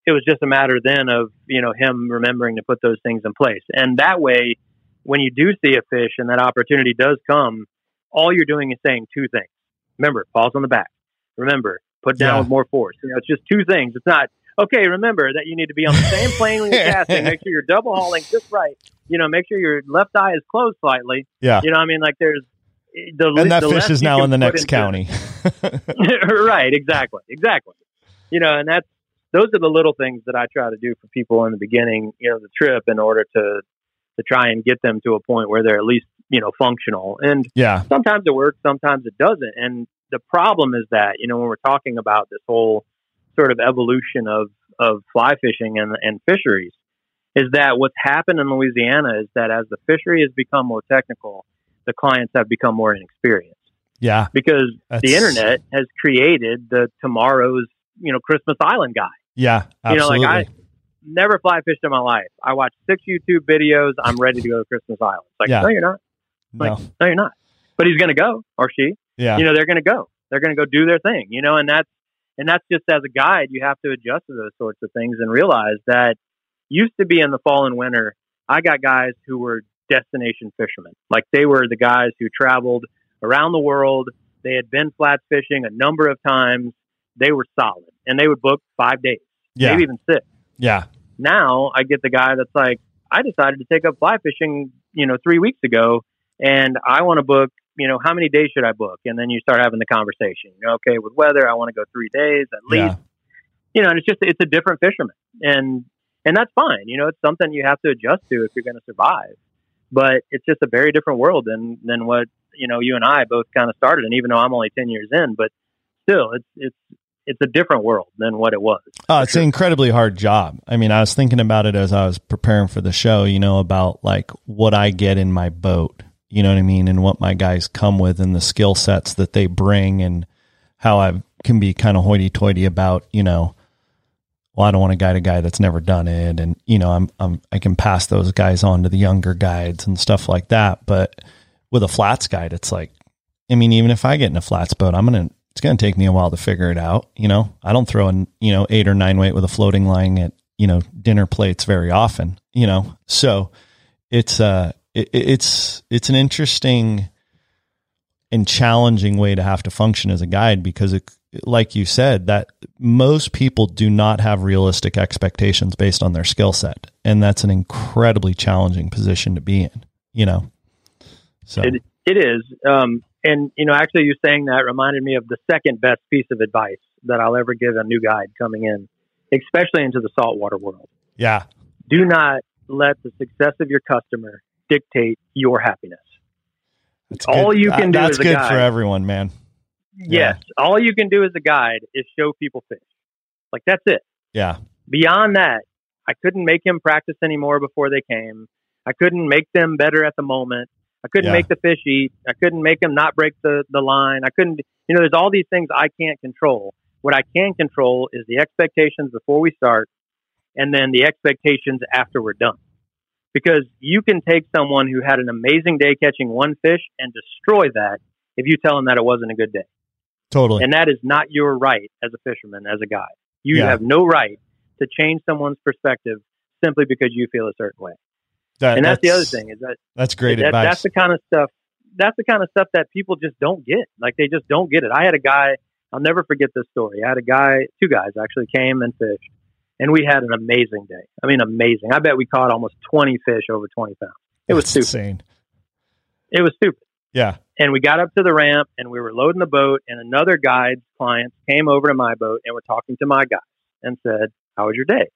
it was just a matter then of, you know, him remembering to put those things in place. And that way, when you do see a fish and that opportunity does come, all you're doing is saying two things. Remember, pause on the back. Remember, put down Yeah. with more force. You know, it's just two things. It's not, okay, remember that you need to be on the same plane when you're casting. Make sure you're double hauling just right. You know, make sure your left eye is closed slightly. Yeah. You know, what I mean, like there's the and that fish is now in the next county. right, exactly, exactly. You know, and that's those are the little things that I try to do for people in the beginning, you know, the trip in order to to try and get them to a point where they're at least, you know, functional. And yeah. sometimes it works, sometimes it doesn't. And the problem is that, you know, when we're talking about this whole sort of evolution of of fly fishing and and fisheries, is that what's happened in Louisiana is that as the fishery has become more technical, the clients have become more inexperienced Yeah. because That's- the internet has created the tomorrow's you know Christmas Island guy. Yeah. You know, like I never fly fished in my life. I watch six YouTube videos. I'm ready to go to Christmas Island. It's like, Yeah. no, you're not. no. No, you're not. But he's going to go, or she. Yeah. You know, they're going to go. They're going to go do their thing. You know, and that's and that's just as a guide, you have to adjust to those sorts of things and realize that used to be in the fall and winter. I got guys who were destination fishermen. Like they were the guys who traveled around the world. They had been flat fishing a number of times. They were solid, and they would book five days, yeah. maybe even six. Yeah. Now I get the guy that's like, I decided to take up fly fishing, you know, three weeks ago, and I want to book. You know, how many days should I book? And then you start having the conversation. You know, okay, with weather, I want to go three days at least. Yeah. You know, and it's just it's a different fisherman, and and that's fine. You know, it's something you have to adjust to if you're going to survive. But it's just a very different world than than what you know you and I both kind of started. And even though I'm only ten years in, but still, it's it's it's a different world than what it was. Oh, it's an incredibly hard job. I mean, I was thinking about it as I was preparing for the show, you know, about like what I get in my boat, you know what I mean? And what my guys come with and the skill sets that they bring and how I can be kind of hoity toity about, you know, well, I don't want to guide a guy that's never done it. And, you know, I'm, I'm, I can pass those guys on to the younger guides and stuff like that. But with a flats guide, it's like, I mean, even if I get in a flats boat, I'm going to, it's going to take me a while to figure it out. You know, I don't throw in, you know, eight or nine weight with a floating line at, you know, dinner plates very often, you know, so it's, uh, it, it's, it's an interesting and challenging way to have to function as a guide because it, like you said, that most people do not have realistic expectations based on their skill set. And that's an incredibly challenging position to be in, you know? So, It, it is. Um, and, you know, actually, you saying that reminded me of the second best piece of advice that I'll ever give a new guide coming in, especially into the saltwater world. yeah. Do not let the success of your customer dictate your happiness. That's All good. you can do That's good guide- for everyone, man. Yes, all you can do as a guide is show people fish. Like, that's it. Yeah. Beyond that, I couldn't make him practice anymore before they came. I couldn't make them better at the moment. I couldn't Yeah. make the fish eat. I couldn't make them not break the, the line. I couldn't, you know, there's all these things I can't control. What I can control is the expectations before we start and then the expectations after we're done. Because you can take someone who had an amazing day catching one fish and destroy that if you tell them that it wasn't a good day. Totally. And that is not your right as a fisherman, as a guide. You Yeah. have no right to change someone's perspective simply because you feel a certain way. That- and that's, the other thing is that That's great that- advice. That's the kind of stuff. That's the kind of stuff that people just don't get. Like they just don't get it. I had a guy. I'll never forget this story. I had a guy, two guys actually came and fished, and we had an amazing day. I mean, amazing. I bet we caught almost twenty fish over twenty pounds. It was stupid. insane. It was stupid. Yeah. And we got up to the ramp and we were loading the boat, and another guide's clients came over to my boat and were talking to my guy and said, "How was your day?"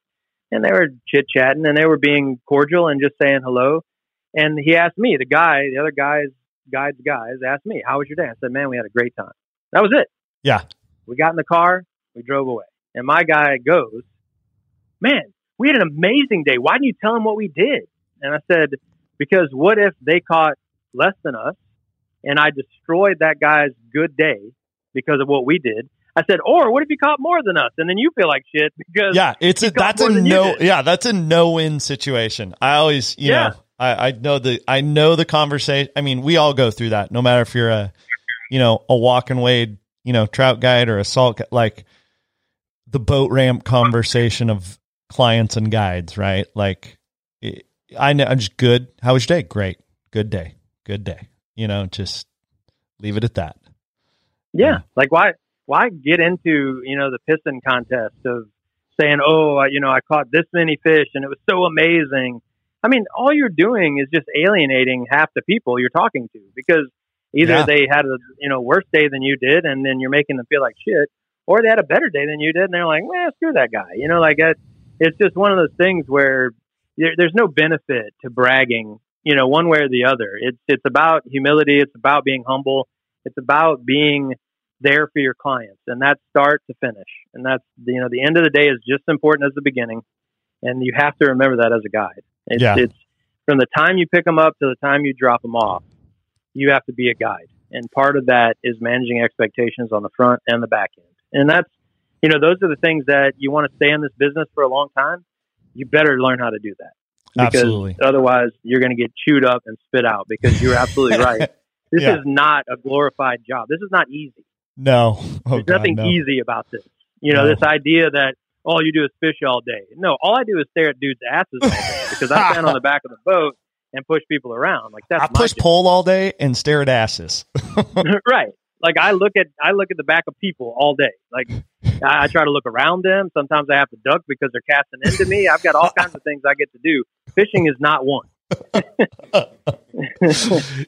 And they were chit chatting and they were being cordial and just saying hello. And he asked me, the guy, the other guys, guides guys asked me, "How was your day?" I said, "Man, we had a great time." That was it. Yeah. We got in the car, we drove away, and my guy goes, "Man, we had an amazing day. Why didn't you tell him what we did?" And I said, "Because what if they caught less than us, and I destroyed that guy's good day because of what we did?" I said, "Or what if you caught more than us, and then you feel like shit because Yeah, it's a, that's a more than you no. Yeah, that's a no-win situation. I always, you Yeah. know, I, I know the I know the conversation. I mean, we all go through that. No matter if you're a, you know, a walk and wade, you know, trout guide or a salt, like the boat ramp conversation of clients and guides, right? Like, I know I'm just good. How was your day? Great, good day, good day. You know, just leave it at that. Yeah. Like why why get into, you know, the piston contest of saying, "Oh, I- you know, I caught this many fish and it was so amazing." I mean, all you're doing is just alienating half the people you're talking to because either Yeah. they had a, you know, worse day than you did and then you're making them feel like shit, or they had a better day than you did and they're like, "Well, screw that guy." You know, like it, it's just one of those things where there, there's no benefit to bragging, you know, one way or the other. It's it's about humility, it's about being humble, it's about being there for your clients and that's start to finish. And that's you know the end of the day is just as important as the beginning and you have to remember that as a guide. It's, Yeah. it's from the time you pick them up to the time you drop them off you have to be a guide. And part of that is managing expectations on the front and the back end. And that's you know those are the things that you want to stay in this business for a long time you better learn how to do that because Absolutely. otherwise you're going to get chewed up and spit out because you're absolutely right this Yeah. is not a glorified job this is not easy No, oh, there's God, nothing no. easy about this. You know, No. this idea that all you do is fish all day. No, all I do is stare at dudes' asses all day because I stand on the back of the boat and push people around. Like that's I push job. pole all day and stare at asses. right. Like I look at I look at the back of people all day. Like I, I try to look around them. Sometimes I have to duck because they're casting into me. I've got all kinds of things I get to do. Fishing is not one.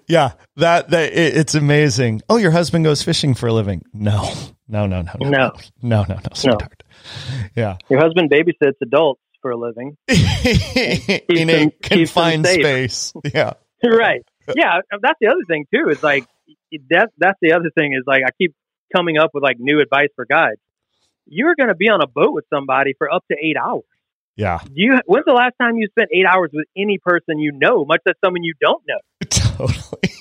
yeah, that that it, it's amazing. Oh, your husband goes fishing for a living? No, no, no, no, no, No. no, no, no, sweetheart. Yeah, Your husband babysits adults for a living. in a them confined space. Yeah, right. Yeah, that's the other thing too. Is like that. That's the other thing is like I keep coming up with like new advice for guides. You're going to be on a boat with somebody for up to eight hours. yeah, You when's the last time you spent eight hours with any person you know, much less someone you don't know? totally.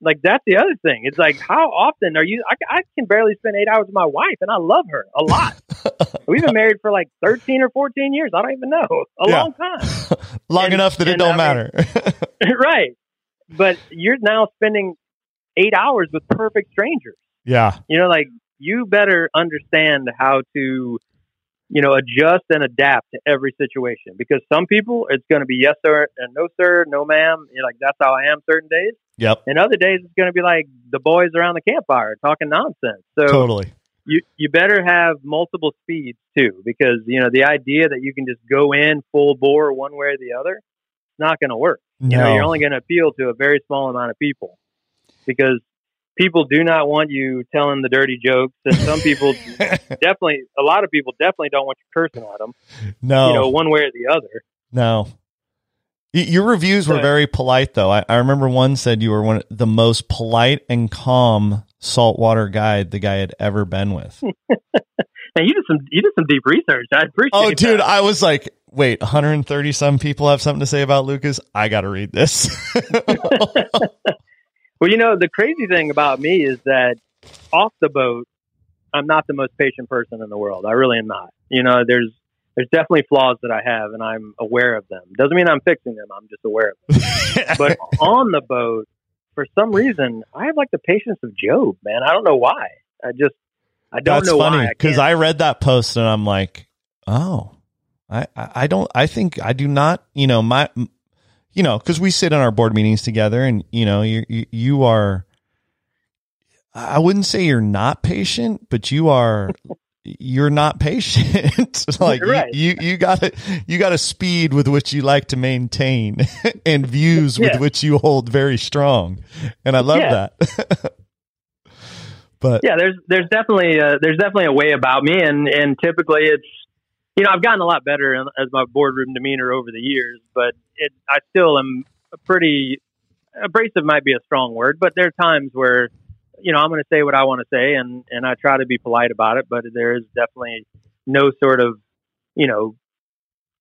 Like that's the other thing. It's like how often are you? I, I can barely spend eight hours with my wife, and I love her a lot. We've been married for like thirteen or fourteen years. I don't even know. A Yeah. long time. Long And- enough that it don't I mean- matter. right. But you're now spending eight hours with perfect strangers. yeah, You know, like you better understand how to, you know, adjust and adapt to every situation because some people it's going to be yes sir and no sir, no ma'am. You're like that's how I am certain days, yep, and other days it's going to be like the boys around the campfire talking nonsense. So totally. you you better have multiple speeds too because you know the idea that you can just go in full bore one way or the other, it's not going to work. You know, No. you're only going to appeal to a very small amount of people because people do not want you telling the dirty jokes, and some people definitely, a lot of people definitely don't want you cursing at them. no, You know, one way or the other. No. Your reviews were very polite, though. I, I remember one said you were one the most polite and calm saltwater guide the guy had ever been with. And you did some, you did some deep research. I appreciate. oh, dude, that. I was like, wait, 130 some people have something to say about Lucas. I got to read this. Well, you know, the crazy thing about me is that off the boat, I'm not the most patient person in the world. I really am not. You know, there's there's definitely flaws that I have, and I'm aware of them. Doesn't mean I'm fixing them. I'm just aware of them. But on the boat, for some reason, I have like the patience of Job, man. I don't know why. I just I don't That's know funny why. because can't- I read that post and I'm like, oh, I, I I don't, I think I do not, you know, my, you know, because we sit in our board meetings together, and you know, you you, are. I wouldn't say you're not patient, but you are you're not patient. like right. you, you, you got to you got a speed with which you like to maintain and views with which you hold very strong, and I love yeah. that. but yeah, there's there's definitely a, there's definitely a way about me, and and typically it's you know I've gotten a lot better as my boardroom demeanor over the years, but it I still am a pretty abrasive might be a strong word, but there are times where you know, I'm going to say what I want to say, and and I try to be polite about it. But there is definitely no sort of, you know,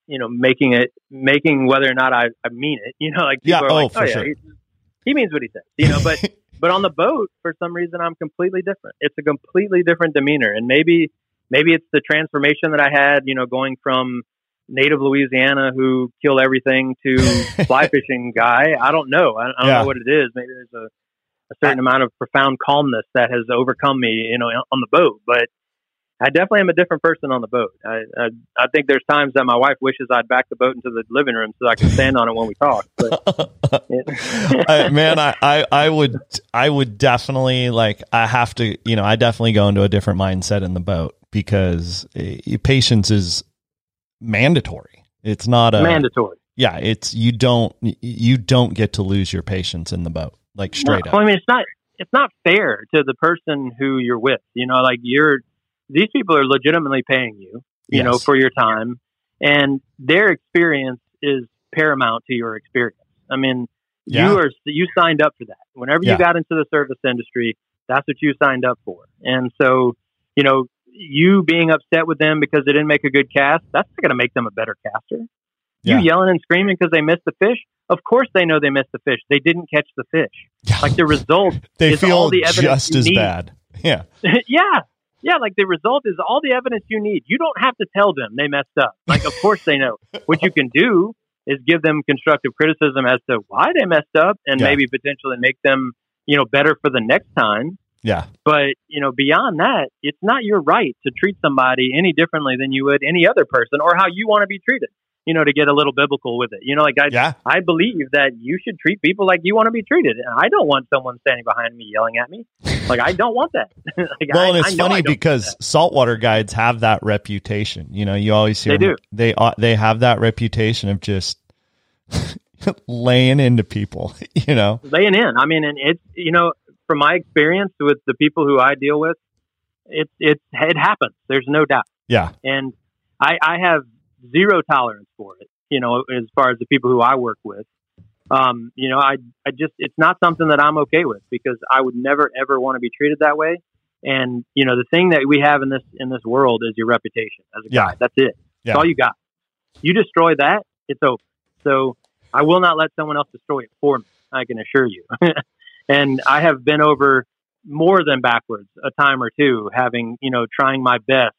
you know, making it making whether or not I, I mean it. You know, like people yeah, are oh, like, oh yeah, sure. he, he means what he says. You know, but but on the boat, for some reason, I'm completely different. It's a completely different demeanor, and maybe maybe it's the transformation that I had. You know, going from native Louisiana who kill everything to fly fishing guy. I don't know. I, I don't yeah. know what it is. Maybe there's a a certain amount of profound calmness that has overcome me, you know, on the boat. But I definitely am a different person on the boat. I, I, I think there's times that my wife wishes I'd back the boat into the living room so I can stand on it when we talk. But, uh, man, I, I, I would I would definitely like I have to you know I definitely go into a different mindset in the boat because uh, patience is mandatory. It's not a mandatory. Yeah, it's you don't you don't get to lose your patience in the boat like straight no, up. I mean, it's not it's not fair to the person who you're with. You know, like you're these people are legitimately paying you, you yes. know, for your time, and their experience is paramount to your experience. I mean, yeah. you are you signed up for that. Whenever yeah. you got into the service industry, that's what you signed up for. And so, you know, you being upset with them because they didn't make a good cast, that's not going to make them a better caster. You yelling and screaming because they missed the fish. Of course, they know they missed the fish. They didn't catch the fish. Like the result, they is feel all the evidence just as need. bad. Yeah, yeah, yeah. Like the result is all the evidence you need. You don't have to tell them they messed up. Like, of course they know. what you can do is give them constructive criticism as to why they messed up, and Yeah. maybe potentially make them, you know, better for the next time. Yeah, But you know, beyond that, it's not your right to treat somebody any differently than you would any other person, or how you want to be treated you know, to get a little biblical with it. You know, like I, yeah. I believe that you should treat people like you want to be treated. And I don't want someone standing behind me yelling at me. Like I don't want that. like, well, I, and it's funny because saltwater guides have that reputation. You know, you always hear they do. They uh, they have that reputation of just laying into people. You know, laying in. I mean, and it's you know, from my experience with the people who I deal with, it's it's it happens. There's no doubt. Yeah, and I I have zero tolerance for it. You know, as far as the people who I work with, um, you know, I I just it's not something that I'm okay with because I would never ever want to be treated that way. And you know, the thing that we have in this in this world is your reputation as a Yeah. guy. That's it. Yeah. That's all you got. You destroy that, it's over. So I will not let someone else destroy it for me. I can assure you. and I have been over more than backwards a time or two, having you know trying my best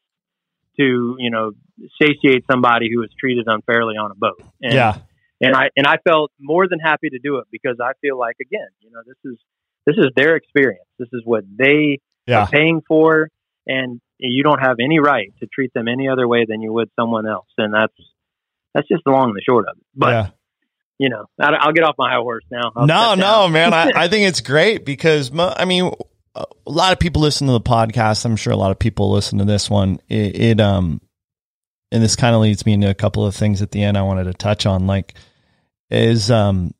to you know satiate somebody who was treated unfairly on a boat. And, yeah, and I and I felt more than happy to do it because I feel like again, you know, this is this is their experience. This is what they yeah, are paying for, and you don't have any right to treat them any other way than you would someone else. And that's that's just the long and the short of it. But yeah. You know, I'll get off my high horse now. I'll No, no, man. I, I think it's great because I mean, a lot of people listen to the podcast. I'm sure a lot of people listen to this one. It, it um, and this kind of leads me into a couple of things at the end I wanted to touch on. Like, is um,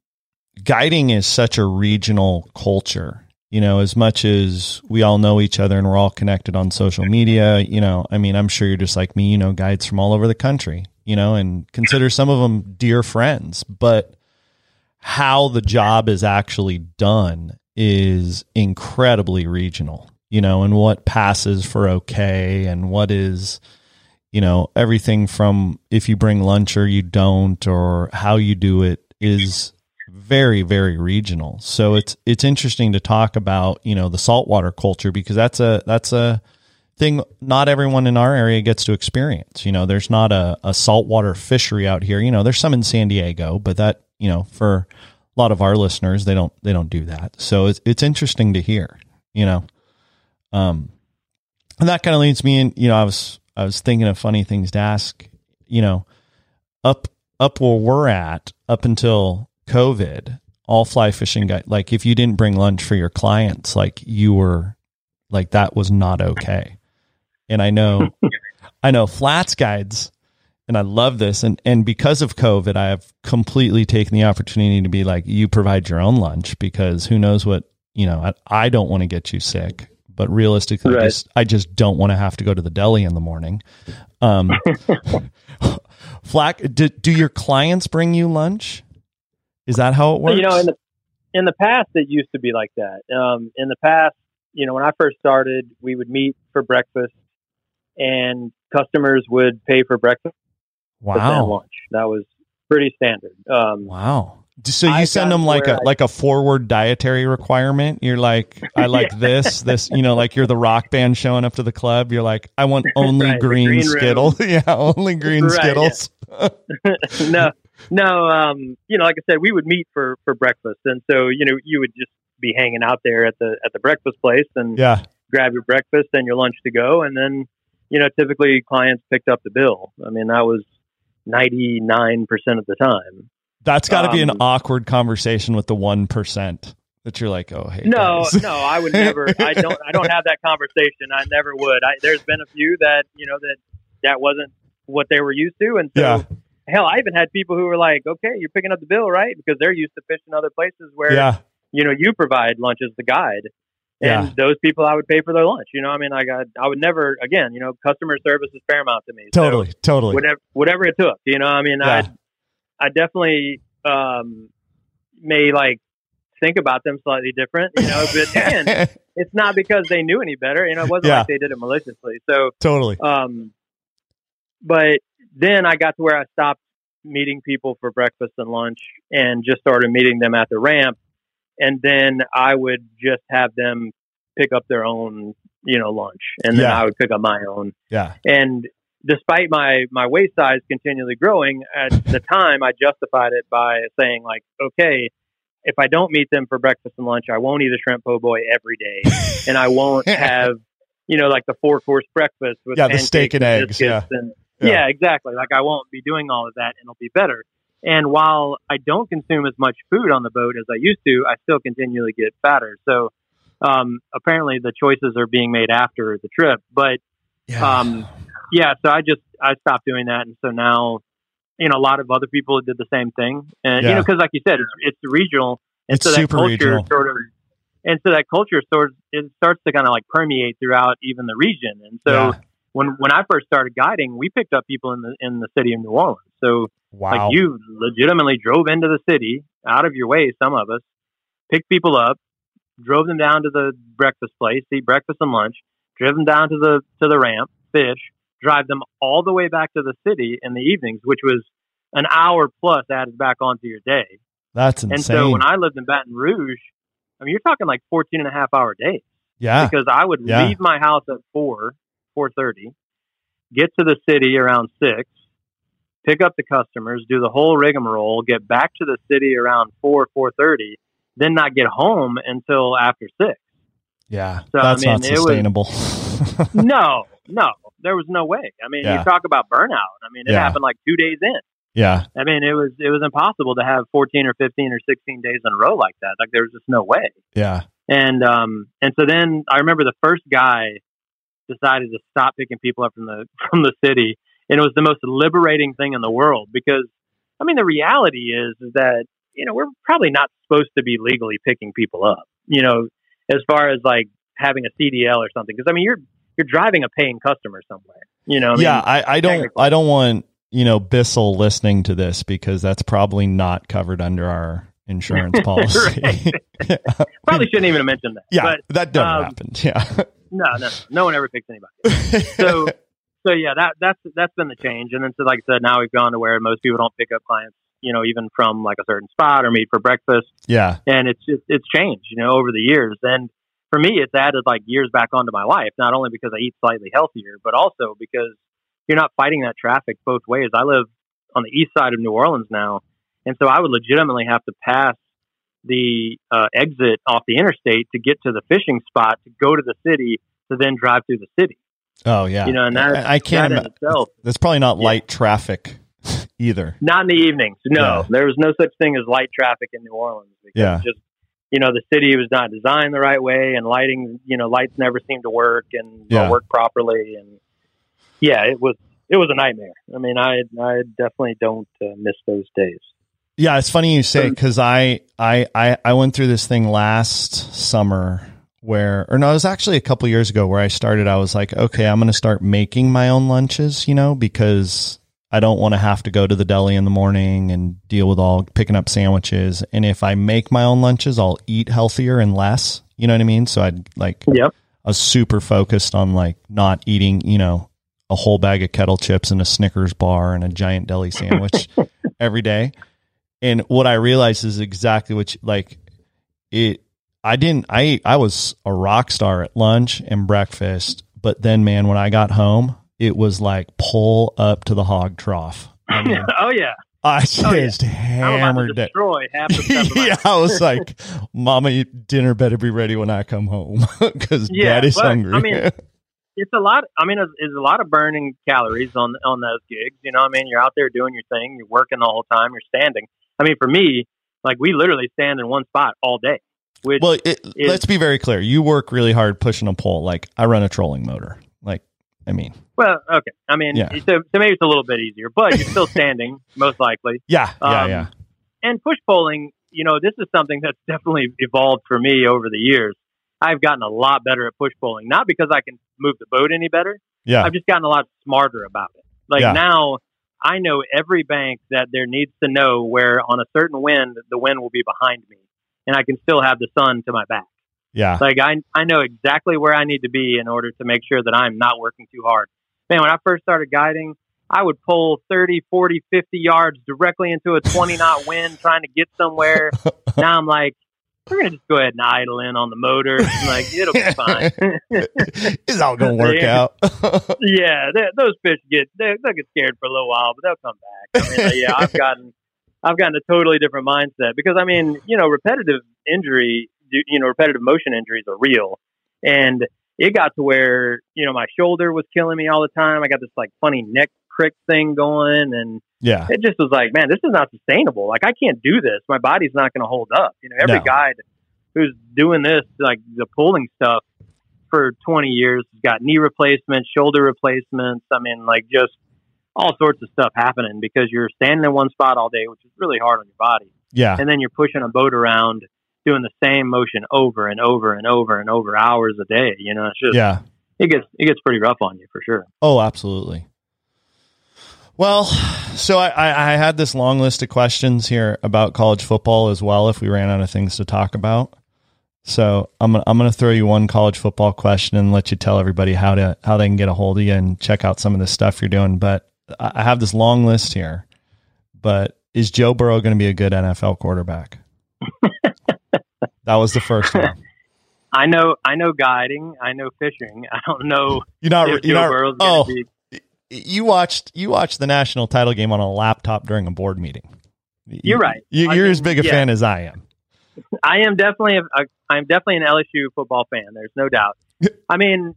guiding is such a regional culture. You know, as much as we all know each other and we're all connected on social media, you know, I mean, I'm sure you're just like me, you know, guides from all over the country, you know, and consider some of them dear friends, but how the job is actually done is incredibly regional, you know, and what passes for okay and what is, you know, everything from if you bring lunch or you don't or how you do it is very very regional. So it's it's interesting to talk about, you know, the saltwater culture because that's a that's a thing not everyone in our area gets to experience. You know, there's not a, a saltwater fishery out here. You know, there's some in San Diego, but that, you know, for a lot of our listeners, they don't they don't do that. So it's it's interesting to hear, you know. Um and that kind of leads me in, you know, I was I was thinking of funny things to ask, you know, up up where we're at, up until COVID, all fly fishing guy, like if you didn't bring lunch for your clients, like you were, like that was not okay. And I know, I know flats guides, and I love this. And and because of COVID, I have completely taken the opportunity to be like, you provide your own lunch because who knows what you know. I, I don't want to get you sick, but realistically, I just I just don't want to have to go to the deli in the morning. Um, Flack, do, do your clients bring you lunch? Is that how it works? You know, in the in the past, it used to be like that. Um, in the past, you know, when I first started, we would meet for breakfast, and customers would pay for breakfast and wow, lunch. That was pretty standard. Um, wow. So you I've send them like a like a forward dietary requirement. You're like, I like this, this. You know, like you're the rock band showing up to the club. You're like, I want only Right, green, green room. Skittle. yeah, only green Right, yeah. Skittles. no, no. Um, you know, like I said, we would meet for for breakfast, and so you know, you would just be hanging out there at the at the breakfast place and Yeah, grab your breakfast and your lunch to go, and then you know, typically clients picked up the bill. I mean, that was ninety nine percent of the time. that's got to be an Um, awkward conversation with the one percent that you're like, oh hey, No, no, I would never. I don't. I don't have that conversation. I never would. I, there's been a few that you know that that wasn't what they were used to, and so Yeah. hell, I even had people who were like, "Okay, you're picking up the bill, right?" Because they're used to fishing other places where yeah, you know you provide lunch as the guide, and Yeah. those people I would pay for their lunch. You know, I mean, I got. I would never again. You know, customer service is paramount to me. So totally, totally. whatever whatever it took. You know, I mean, Yeah. I I definitely um, may like think about them slightly different. You know, but again, it's not because they knew any better. You know, it wasn't Yeah. like they did it maliciously. So, totally. um, but then I got to where I stopped meeting people for breakfast and lunch and just started meeting them at the ramp. And then I would just have them pick up their own, you know, lunch, and then Yeah. I would pick up my own. Yeah, And despite my my waist size continually growing, at the time I justified it by saying like, okay, if I don't meet them for breakfast and lunch, I won't eat a shrimp po' boy every day, and I won't have you know like the four course breakfast with Yeah, the steak and eggs, biscuits and Yeah. yeah. exactly. Like I won't be doing all of that, and it'll be better. And while I don't consume as much food on the boat as I used to, I still continually get fatter. So um, apparently the choices are being made after the trip, but yeah. um, yeah, so I just I stopped doing that, and so now, you know, a lot of other people did the same thing, and you know, because like you said, it's it's regional, and It's so that super culture regional. sort of, and so that culture sort of it starts to kind of like permeate throughout even the region, and so Yeah. when when I first started guiding, we picked up people in the in the city of New Orleans, so wow. like you legitimately drove into the city out of your way, some of us, picked people up, drove them down to the breakfast place, eat breakfast and lunch, driven down to the to the ramp, fish, drive them all the way back to the city in the evenings, which was an hour plus added back onto your day. That's insane. And so when I lived in Baton Rouge, I mean you're talking like 14 and a half hour days yeah, because I would Yeah. leave my house at four, four thirty, get to the city around six, pick up the customers, do the whole rigmarole, get back to the city around four, four thirty, then not get home until after six. yeah, So, I that's mean, not it was- sustainable. no, no, there was no way. I mean, Yeah. you talk about burnout. I mean, it Yeah. happened like two days in. yeah, I mean, it was it was impossible to have fourteen or fifteen or sixteen days in a row like that. Like there was just no way. yeah, And um and so then I remember the first guy decided to stop picking people up from the from the city and it was the most liberating thing in the world because I mean the reality is is that you know we're probably not supposed to be legally picking people up you know as far as like having a CDL or something because I mean you're you're driving a paying customer somewhere you know I mean, yeah. I, I don't. I don't want you know Bissell listening to this because that's probably not covered under our insurance policy. yeah, probably shouldn't even have mentioned that yeah, but that never um, happened. Yeah. no no no one ever picks anybody so so yeah, that that's that's been the change. And then so like I said, now we've gone to where most people don't pick up clients, you know, even from like a certain spot or meet for breakfast. yeah, And it's just it's changed, you know, over the years. And for me, it's added like years back onto my life, not only because I eat slightly healthier, but also because you're not fighting that traffic both ways. I live on the east side of New Orleans now, and so I would legitimately have to pass the uh, exit off the interstate to get to the fishing spot to go to the city to then drive through the city. Oh yeah. You know, and that I, I can't. that itself that's probably not Yeah. light traffic either. Not in the evenings. No, Yeah. there was no such thing as light traffic in New Orleans because Yeah. just you know the city was not designed the right way, and lighting, you know, lights never seemed to work and Yeah. work properly, and yeah, it was it was a nightmare. I mean, I I definitely don't uh, miss those days. Yeah, it's funny you say because I, I I I went through this thing last summer where, or no, it was actually a couple years ago where I started. I was like, okay, I'm going to start making my own lunches, you know, because I don't want to have to go to the deli in the morning and deal with all picking up sandwiches. And if I make my own lunches, I'll eat healthier and less. You know what I mean? So I'd like, Yep. I was super focused on like not eating, you know, a whole bag of kettle chips and a Snickers bar and a giant deli sandwich every day. And what I realized is exactly what you, like it I didn't I I was a rock star at lunch and breakfast, but then man, when I got home, it was like pull up to the hog trough. I mean, oh yeah, I Oh, yeah. just about to hammered it. destroy half the stuff. in my yeah, I was like, "Mama, dinner better be ready when I come home because Yeah, Daddy's but, hungry." I mean, it's a lot. I mean, it's, it's a lot of burning calories on on those gigs. You know, I mean, you're out there doing your thing, you're working the whole time, you're standing. I mean, for me, like we literally stand in one spot all day. Which well, it, is- let's be very clear. You work really hard pushing a pole. Like I run a trolling motor. Like, I mean, well, okay. I mean, Yeah. so, so maybe it's a little bit easier, but you're still standing most likely. yeah, yeah, Um, yeah. And push poling, you know, this is something that's definitely evolved for me over the years. I've gotten a lot better at push poling, not because I can move the boat any better, Yeah. I've just gotten a lot smarter about it. Like Yeah. now, I know every bank that there needs to know where on a certain wind the wind will be behind me, and I can still have the sun to my back. yeah. Like I, I know exactly where I need to be in order to make sure that I'm not working too hard. Man, when I first started guiding, I would pull 30, 40, 50 yards directly into a 20 knot wind trying to get somewhere. now I'm like, we're going to just go ahead and idle in on the motor. I'm like, it'll be fine. it's all gonna work Yeah. out. yeah, they, those fish get they, they'll get scared for a little while, but they'll come back. I mean, like, yeah, I've gotten I've gotten a totally different mindset because I mean, you know, repetitive injury, you know, repetitive motion injuries are real, and it got to where you know my shoulder was killing me all the time. I got this like funny neck crick thing going, and yeah, it just was like, man, this is not sustainable. Like I can't do this. My body's not going to hold up. You know, every No. guy who's doing this, like the pulling stuff for 20 years, has got knee replacements, shoulder replacements. I mean, like just all sorts of stuff happening because you're standing in one spot all day, which is really hard on your body. yeah, And then you're pushing a boat around doing the same motion over and over and over and over hours a day. You know, it's just, yeah. it gets, it gets pretty rough on you for sure. Oh, absolutely. Well, so I, I, I had this long list of questions here about college football as well. If we ran out of things to talk about, so I'm I'm going to throw you one college football question and let you tell everybody how to how they can get a hold of you and check out some of the stuff you're doing. But I have this long list here. But is Joe Burrow going to be a good NFL quarterback? that was the first one. I know, I know guiding, I know fishing. I don't know You're not. if You're Joe not. Burrow's Oh, be you watched you watched the national title game on a laptop during a board meeting. You're right. You, mean, as big a yeah. fan as I am. I am definitely a, a I'm definitely an LSU football fan. There's no doubt. I mean,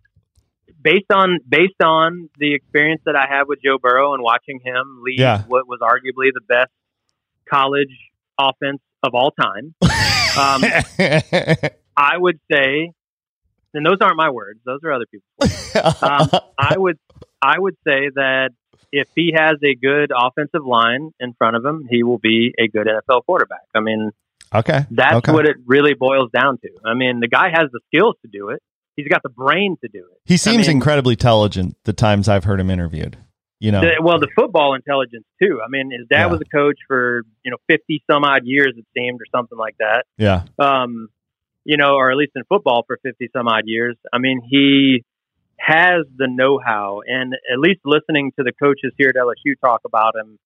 based on based on the experience that I have with Joe Burrow and watching him lead Yeah. what was arguably the best college offense of all time, um, I would say, and those aren't my words; those are other people's. Words. Um, I would I would say that if he has a good offensive line in front of him, he will be a good NFL quarterback. I mean, okay, that's okay. what it really boils down to. I mean, the guy has the skills to do it. He's got the brain to do it. he seems I mean- incredibly intelligent. The times I've heard him interviewed, you know, The- well, the football intelligence too. I mean, his dad Yeah. was a coach for you know fifty some odd years, it seemed, or something like that. yeah, Um, you know, or at least in football for fifty some odd years. I mean, he has the know how, and at least listening to the coaches here at LSU talk about him,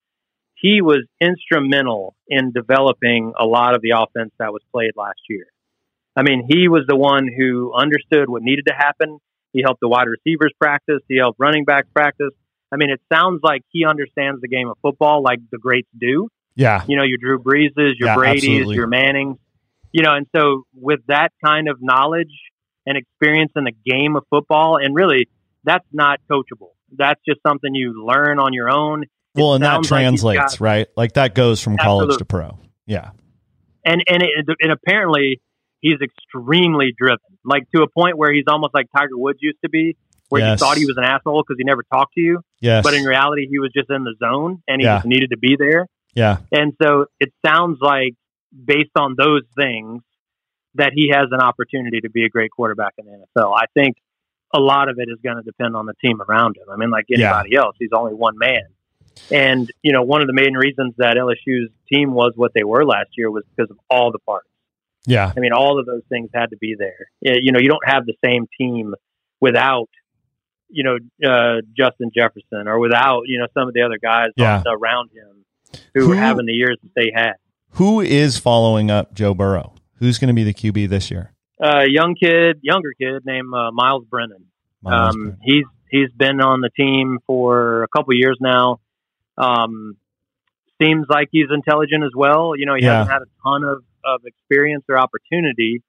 he was instrumental in developing a lot of the offense that was played last year. I mean, he was the one who understood what needed to happen. He helped the wide receivers practice. He helped running backs practice. I mean, it sounds like he understands the game of football like the greats do. yeah, You know, your Drew Breeses, your Yeah, Brady's, absolutely. your Mannings. You know, and so with that kind of knowledge and experience in the game of football, and really, that's not coachable. That's just something you learn on your own. well, and that sounds like translates, got- right? Like that goes from college to pro. Yeah. and and it, and apparently he's extremely driven, like to a point where he's almost like Tiger Woods used to be, where Yes. you thought he was an asshole because he never talked to you, Yes. but in reality he was just in the zone and he Yeah. just needed to be there. yeah. And so it sounds like, based on those things, that he has an opportunity to be a great quarterback in the NFL. I think a lot of it is going to depend on the team around him. I mean, like Yeah. anybody else, he's only one man. And, you know, one of the main reasons that LSU's team was what they were last year was because of all the parts. Yeah. I mean, all of those things had to be there. You know, you don't have the same team without, you know, uh, Justin Jefferson or without, you know, some of the other guys Yeah. around him who, Who- were having the years that they had. Who is following up Joe Burrow? Who's going to be the QB this year? uh, young kid, younger kid named uh, Miles Brennan. Miles um, Brennan. he's he's been on the team for a couple years now. Um, seems like he's intelligent as well. You know, he Yeah. hasn't had a ton of, of experience or opportunity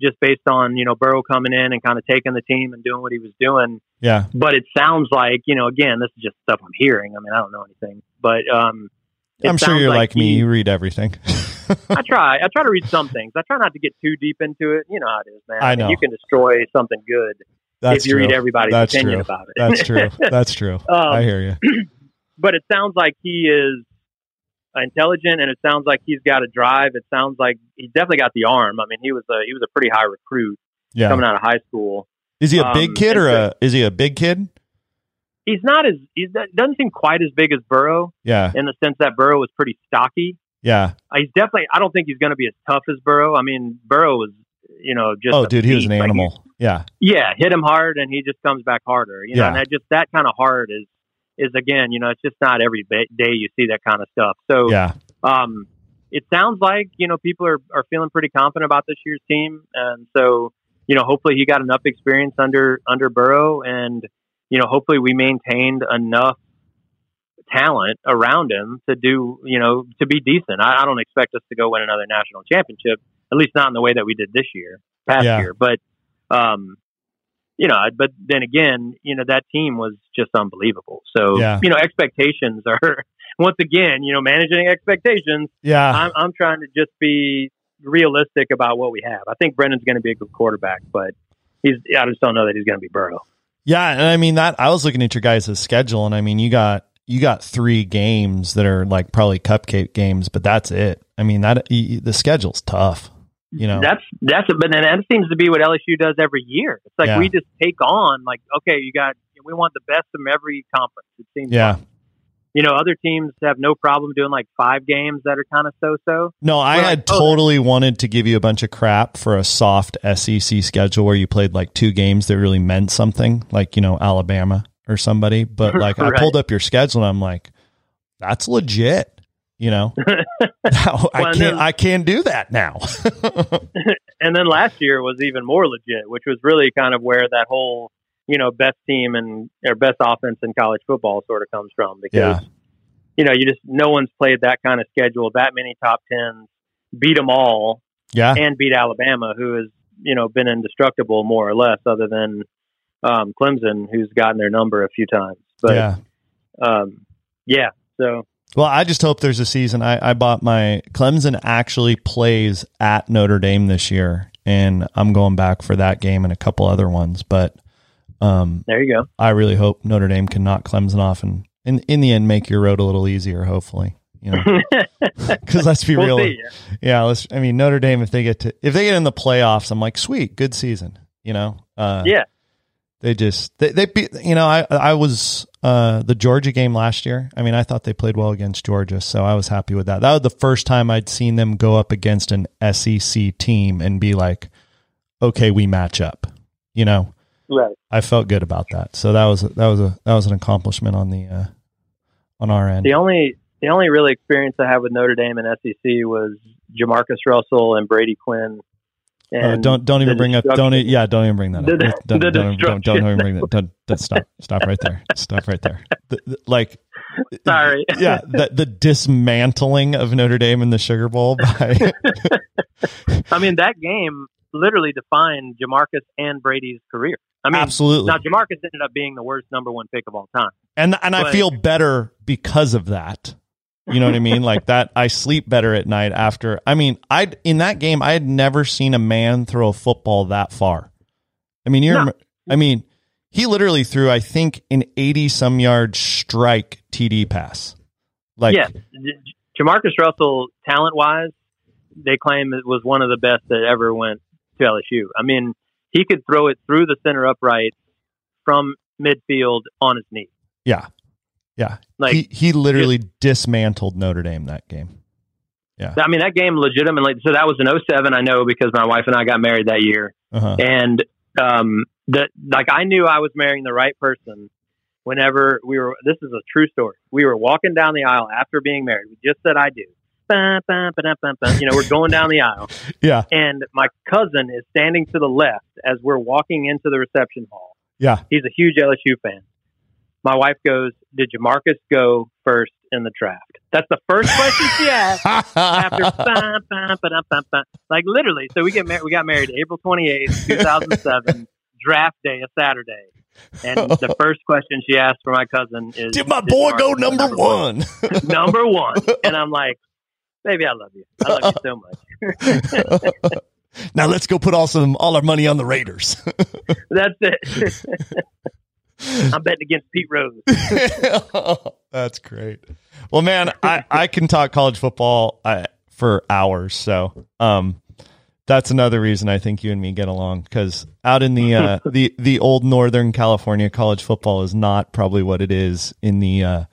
just based on you know Burrow coming in and kind of taking the team and doing what he was doing. yeah. But it sounds like you know, again, this is just stuff I'm hearing. I mean, I don't know anything, but um, I'm sure you're like, me. he- You read everything. I try. I try to read some things. I try not to get too deep into it. You know how it is, man. I mean, know. you can destroy something good That's if you true. read everybody's That's opinion true. about it. That's true. That's true. Um, I hear you. but it sounds like he is intelligent, and it sounds like he's got a drive. It sounds like he's definitely got the arm. I mean, he was a he was a pretty high recruit Yeah. coming out of high school. Is he a um, big kid or a is he a big kid? He's not as he doesn't seem quite as big as Burrow Yeah. in the sense that Burrow was pretty stocky. Yeah. Uh, He's definitely. I don't think he's going to be as tough as Burrow. I mean, Burrow was you know just Oh, dude, he was an beast. Like, animal. Yeah. yeah, hit him hard and he just comes back harder. You know, Yeah. and that just that kind of hard is is again, you know, it's just not every day you see that kind of stuff. So, Yeah. um, it sounds like you know people are are feeling pretty confident about this year's team, and so you know, hopefully he got enough experience under under Burrow, and you know, hopefully we maintained enough talent around him to do you know to be decent. I, I don't expect us to go win another national championship, at least not in the way that we did this year, past Yeah. year. But um, you know, but then again, you know, that team was just unbelievable. So Yeah. you know, expectations are once again, you know, managing expectations. Yeah. I'm I'm trying to just be realistic about what we have. I think Brennan's going to be a good quarterback, but he's I just don't know that he's going to be Burrow. Yeah, and I mean that I was looking at your guys' schedule, and I mean you got you got three games that are like probably cupcake games, but that's it. I mean that the schedule's tough. You know, That's that's a, but then that seems to be what LSU does every year. It's like Yeah. we just take on like okay, you got we want the best from every conference. It seems yeah. like. you know other teams have no problem doing like five games that are kind of so so. No, I We're had like, oh, totally wanted to give you a bunch of crap for a soft SEC schedule where you played like two games that really meant something, like you know Alabama or somebody. But like I pulled up your schedule and I'm like, that's legit. You know, I can't. I can't do that now. and then last year was even more legit, which was really kind of where that whole you know best team and or best offense in college football sort of comes from because Yeah. you know you just no one's played that kind of schedule, that many top tens, beat them all, yeah, and beat Alabama, who has you know been indestructible more or less, other than um, Clemson, who's gotten their number a few times. But yeah. um, yeah, so Well, I just hope there's a season. I, I bought my Clemson actually plays at Notre Dame this year, and I'm going back for that game and a couple other ones. But um, there you go. I really hope Notre Dame can knock Clemson off and in in the end make your road a little easier. Hopefully, you know, because let's be we'll real. see. Yeah, let's. I mean, Notre Dame if they get to if they get in the playoffs, I'm like, sweet, good season. You know, uh, Yeah, they just they they beat you know I I was uh the Georgia game last year. I mean I thought they played well against Georgia, so I was happy with that. That was the first time I'd seen them go up against an SEC team and be like, okay, we match up. You know, right. I felt good about that. So that was that was a that was an accomplishment on the uh on our end. The only the only really experience I have with Notre Dame and SEC was Jamarcus Russell and Brady Quinn. Uh, don't don't even bring up don't yeah don't even bring that up The- don't, the don't, don't, don't, even bring that don't, don't stop stop right there stop right there The- the- like Sorry. yeah the the dismantling of Notre Dame in the Sugar Bowl by I mean, that game literally defined Jamarcus and Brady's career. I mean, Absolutely. Now Jamarcus ended up being the worst number one pick of all time. and and I feel better because of that. You know what I mean? Like that I sleep better at night after. I mean, I in that game I had never seen a man throw a football that far. I mean, you're No. I mean, he literally threw I think an 80 some yard strike TD pass. Like yeah, Jamarcus Russell, talent wise, they claim it was one of the best that ever went to LSU. I mean, he could throw it through the center upright from midfield on his knee. yeah. Yeah. Like, he he literally dismantled Notre Dame that game. Yeah. I mean, that game legitimately. So that was in 07, I know, because my wife and I got married that year. Uh-huh. and um that like I knew I was marrying the right person whenever we were this is a true story. We were walking down the aisle after being married. We just said I do. You know, we're going down the aisle Yeah. and my cousin is standing to the left as we're walking into the reception hall. Yeah. He's a huge LSU fan. My wife goes, "Did Jamarcus go first in the draft?" That's the first question she asked after ba, ba, ba, da, ba, ba. like literally. So we get mar- we got married April twenty eighth, two thousand seven. draft day, a Saturday, and the first question she asked for my cousin is, Did my "Did boy go number one? number one?" And I'm like, "Baby, I love you. I love you so much." now let's go put all some all our money on the Raiders. That's it. I'm betting against Pete Rose. That's great. Well, man, I, I can talk college football uh, for hours. So, um, that's another reason I think you and me get along because out in the uh, the the old Northern California, college football is not probably what it is in the uh,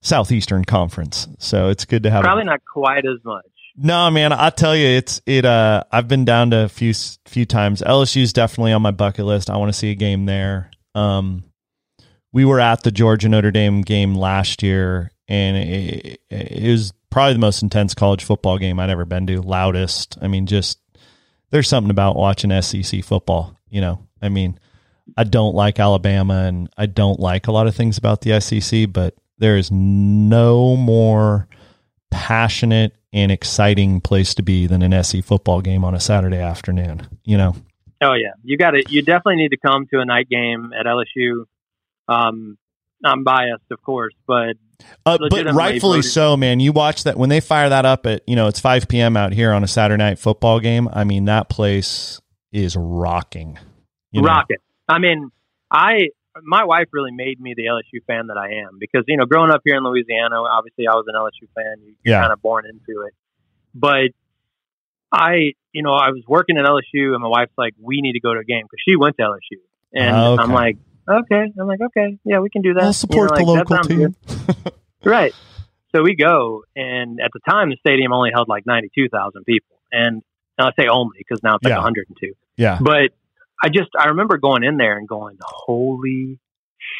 Southeastern Conference. So it's good to have. a- Probably not quite as much. no, man, I tell you, it's it. Uh, I've been down to a few few times. LSU's definitely on my bucket list. I want to see a game there. Um, we were at the Georgia Notre Dame game last year, and it, it was probably the most intense college football game I'd ever been to. Loudest. I mean, just there's something about watching SEC football. You know, I mean, I don't like Alabama, and I don't like a lot of things about the SEC, but there is no more passionate and exciting place to be than an SEC football game on a Saturday afternoon. You know, Oh yeah, you got it. You definitely need to come to a night game at LSU. Um, I'm biased, of course, but uh, but rightfully voted. so, man. You watch that when they fire that up at you know it's 5 p.m. out here on a Saturday night football game. I mean, that place is rocking. You know? rocket. I mean, I my wife really made me the LSU fan that I am because you know, growing up here in Louisiana, obviously I was an LSU fan. You- You're Yeah. kind of born into it, but I, you know, I was working at LSU, and my wife's like, "We need to go to a game" because she went to LSU, and Okay. I'm like, "Okay," I'm like, "Okay, yeah, we can do that." I'll You support know, the like, that local team. Right. So we go, and at the time, the stadium only held like 92,000 people. And I say only because now it's like Yeah. 102. yeah, But I just, I remember going in there and going, holy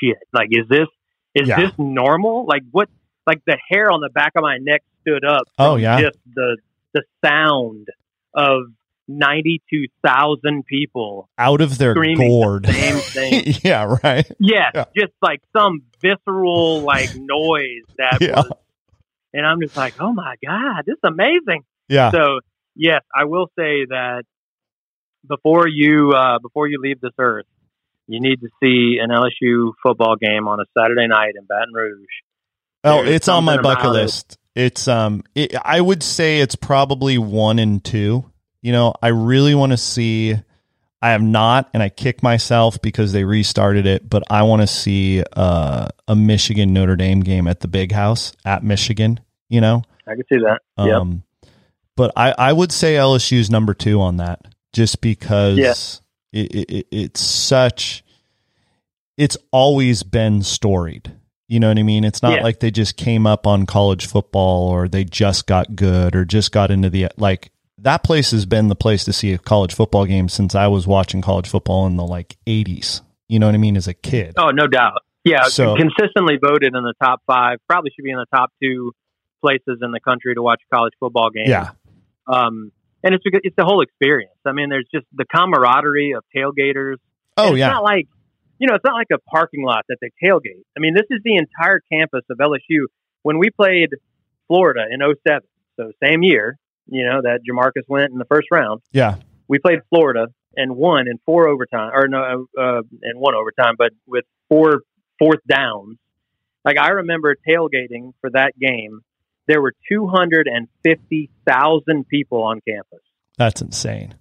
shit. Like, is this, is Yeah. this normal? Like, what, like the hair on the back of my neck stood up. Oh, yeah. Just the, the sound of 92,000 people out of their gourd. the same thing. yeah, right. Yes, Yeah. just like some visceral like noise that Yeah. was, and I'm just like, oh my god, this is amazing. Yeah, So yes, I will say that before you uh, before you leave this earth, you need to see an LSU football game on a Saturday night in Baton Rouge. Oh, There's it's on my bucket it. list. It's um, it, I would say it's probably one and two. You know, I really want to see. I have not, and I kick myself because they restarted it. But I want to see uh, a Michigan Notre Dame game at the Big House at Michigan. You know, I can see that. yep. um, but I I would say LSU's number two on that, just because Yeah. it, it, it- it's such. It's always been storied. You know what I mean? It's not Yeah. like they just came up on college football or they just got good or just got into the like that place has been the place to see a college football game since I was watching college football in the like 80s. You know what I mean as a kid. Oh, no doubt. Yeah, So- consistently voted in the top five. Probably should be in the top two places in the country to watch a college football game. Yeah. Um, and it's because it's the whole experience. I mean, there's just the camaraderie of tailgaters. Oh it's yeah. not like you know, it's not like a parking lot that they tailgate. I mean, this is the entire campus of LSU. When we played Florida in 07, so same year, you know, that Jamarcus went in the first round, Yeah. we played Florida and won in four overtime, or no, uh, and one overtime, but with four fourth downs. Like I remember tailgating for that game. There were 250,000 people on campus. That's insane.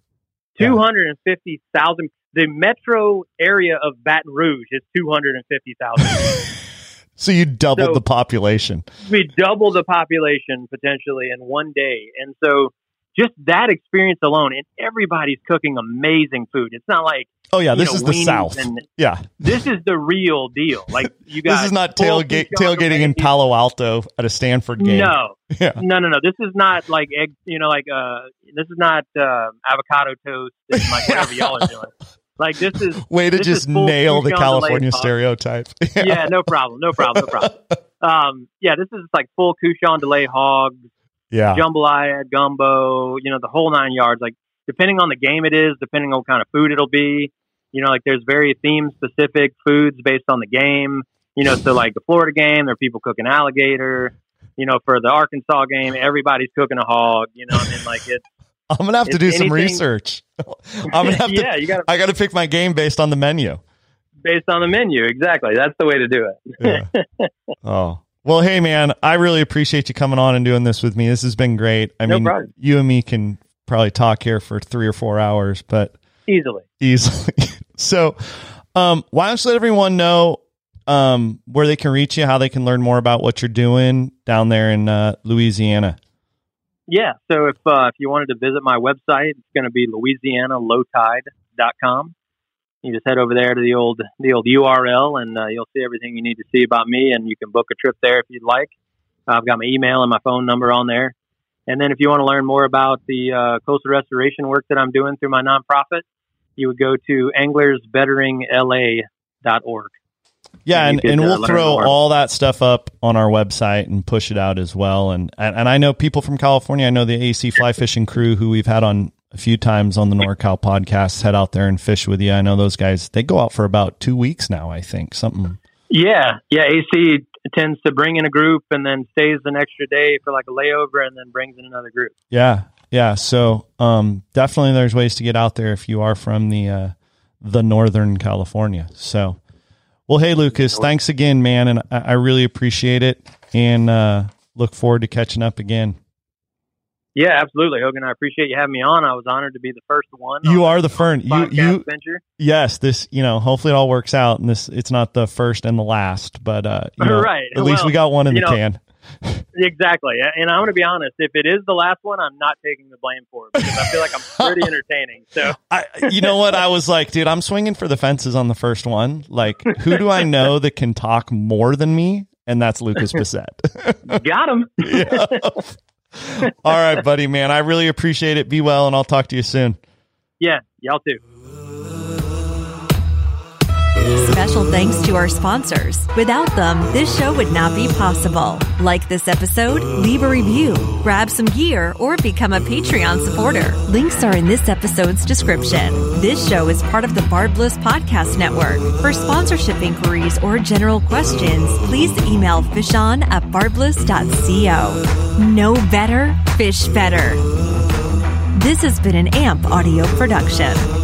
250,000. The metro area of Baton Rouge is 250,000. so you doubled So- the population. we double the population potentially in one day. And so just that experience alone, and everybody's cooking amazing food. It's not like Oh yeah, this know, is the South. and- yeah, this is the real deal. Like you got this is not tailgate tailgating in. Palo Alto at a Stanford game. No, Yeah. no, no, no. This is not like egg. You know, like uh, this is not uh, avocado toast and like whatever y'all are doing. Like this is Way to just nail the California stereotype. yeah, no problem, no problem, no problem. Um, yeah, this is like full cochon de lait hogs, yeah. jambalaya, gumbo, you know, the whole nine yards. Like depending on the game it is, depending on what kind of food it'll be, you know, like there's very theme specific foods based on the game. You know, so like the Florida game, there are people cooking alligator. You know, for the Arkansas game, everybody's cooking a hog. You know, I mean, like it's I'm gonna have to do some research. I'm gonna have to. yeah, you got to I got to pick my game based on the menu. based on the menu. Exactly, that's the way to do it. Yeah. oh. Well, hey man, I really appreciate you coming on and doing this with me. This has been great. I No mean, problem. you and me can probably talk here for three or four hours, but Easily. easily. so, um, why don't you let everyone know um, where they can reach you, how they can learn more about what you're doing down there in uh, Louisiana? Yeah. So if uh, if you wanted to visit my website, it's going to be louisianalowtide.com. You just head over there to the old the old URL, and uh, you'll see everything you need to see about me, and you can book a trip there if you'd like. I've got my email and my phone number on there. And then if you want to learn more about the uh, coastal restoration work that I'm doing through my nonprofit, you would go to anglersbetteringlA.org. Yeah, And and, and we'll throw more. all that stuff up on our website and push it out as well. And, and and I know people from California. I know the AC fly fishing crew who we've had on a few times on the NorCal podcast. Head out there and fish with you. I know those guys. They go out for about two weeks now. I think something. Yeah, yeah. AC tends to bring in a group and then stays an extra day for like a layover, and then brings in another group. Yeah, yeah. So um, definitely, there's ways to get out there if you are from the uh, the Northern California. So, well, hey Lucas, thanks again, man, and I, I really appreciate it, and uh, look forward to catching up again. Yeah, absolutely, Hogan. I appreciate you having me on. I was honored to be the first one. You are the fern. this You you venture. yes. This you know. Hopefully, it all works out, and this it's not the first and the last, but uh, you know, Right. At least we got one in the know, can. Exactly, and I'm going to be honest. If it is the last one, I'm not taking the blame for it because I feel like I'm pretty entertaining. So I, you know what? I was like, dude, I'm swinging for the fences on the first one. Like, who do I know that can talk more than me? And that's Lucas Bissett. got him. Yeah. All right, buddy, man. I really appreciate it. Be well, and I'll talk to you soon. Yeah, y'all too. Special thanks to our sponsors. Without them, this show would not be possible. Like this episode, leave a review, grab some gear, or become a Patreon supporter. Links are in this episode's description. This show is part of the Barbless Podcast Network. For sponsorship inquiries or general questions, please email fishon at barbless.co. Know better, fish better. This has been an AMP audio production.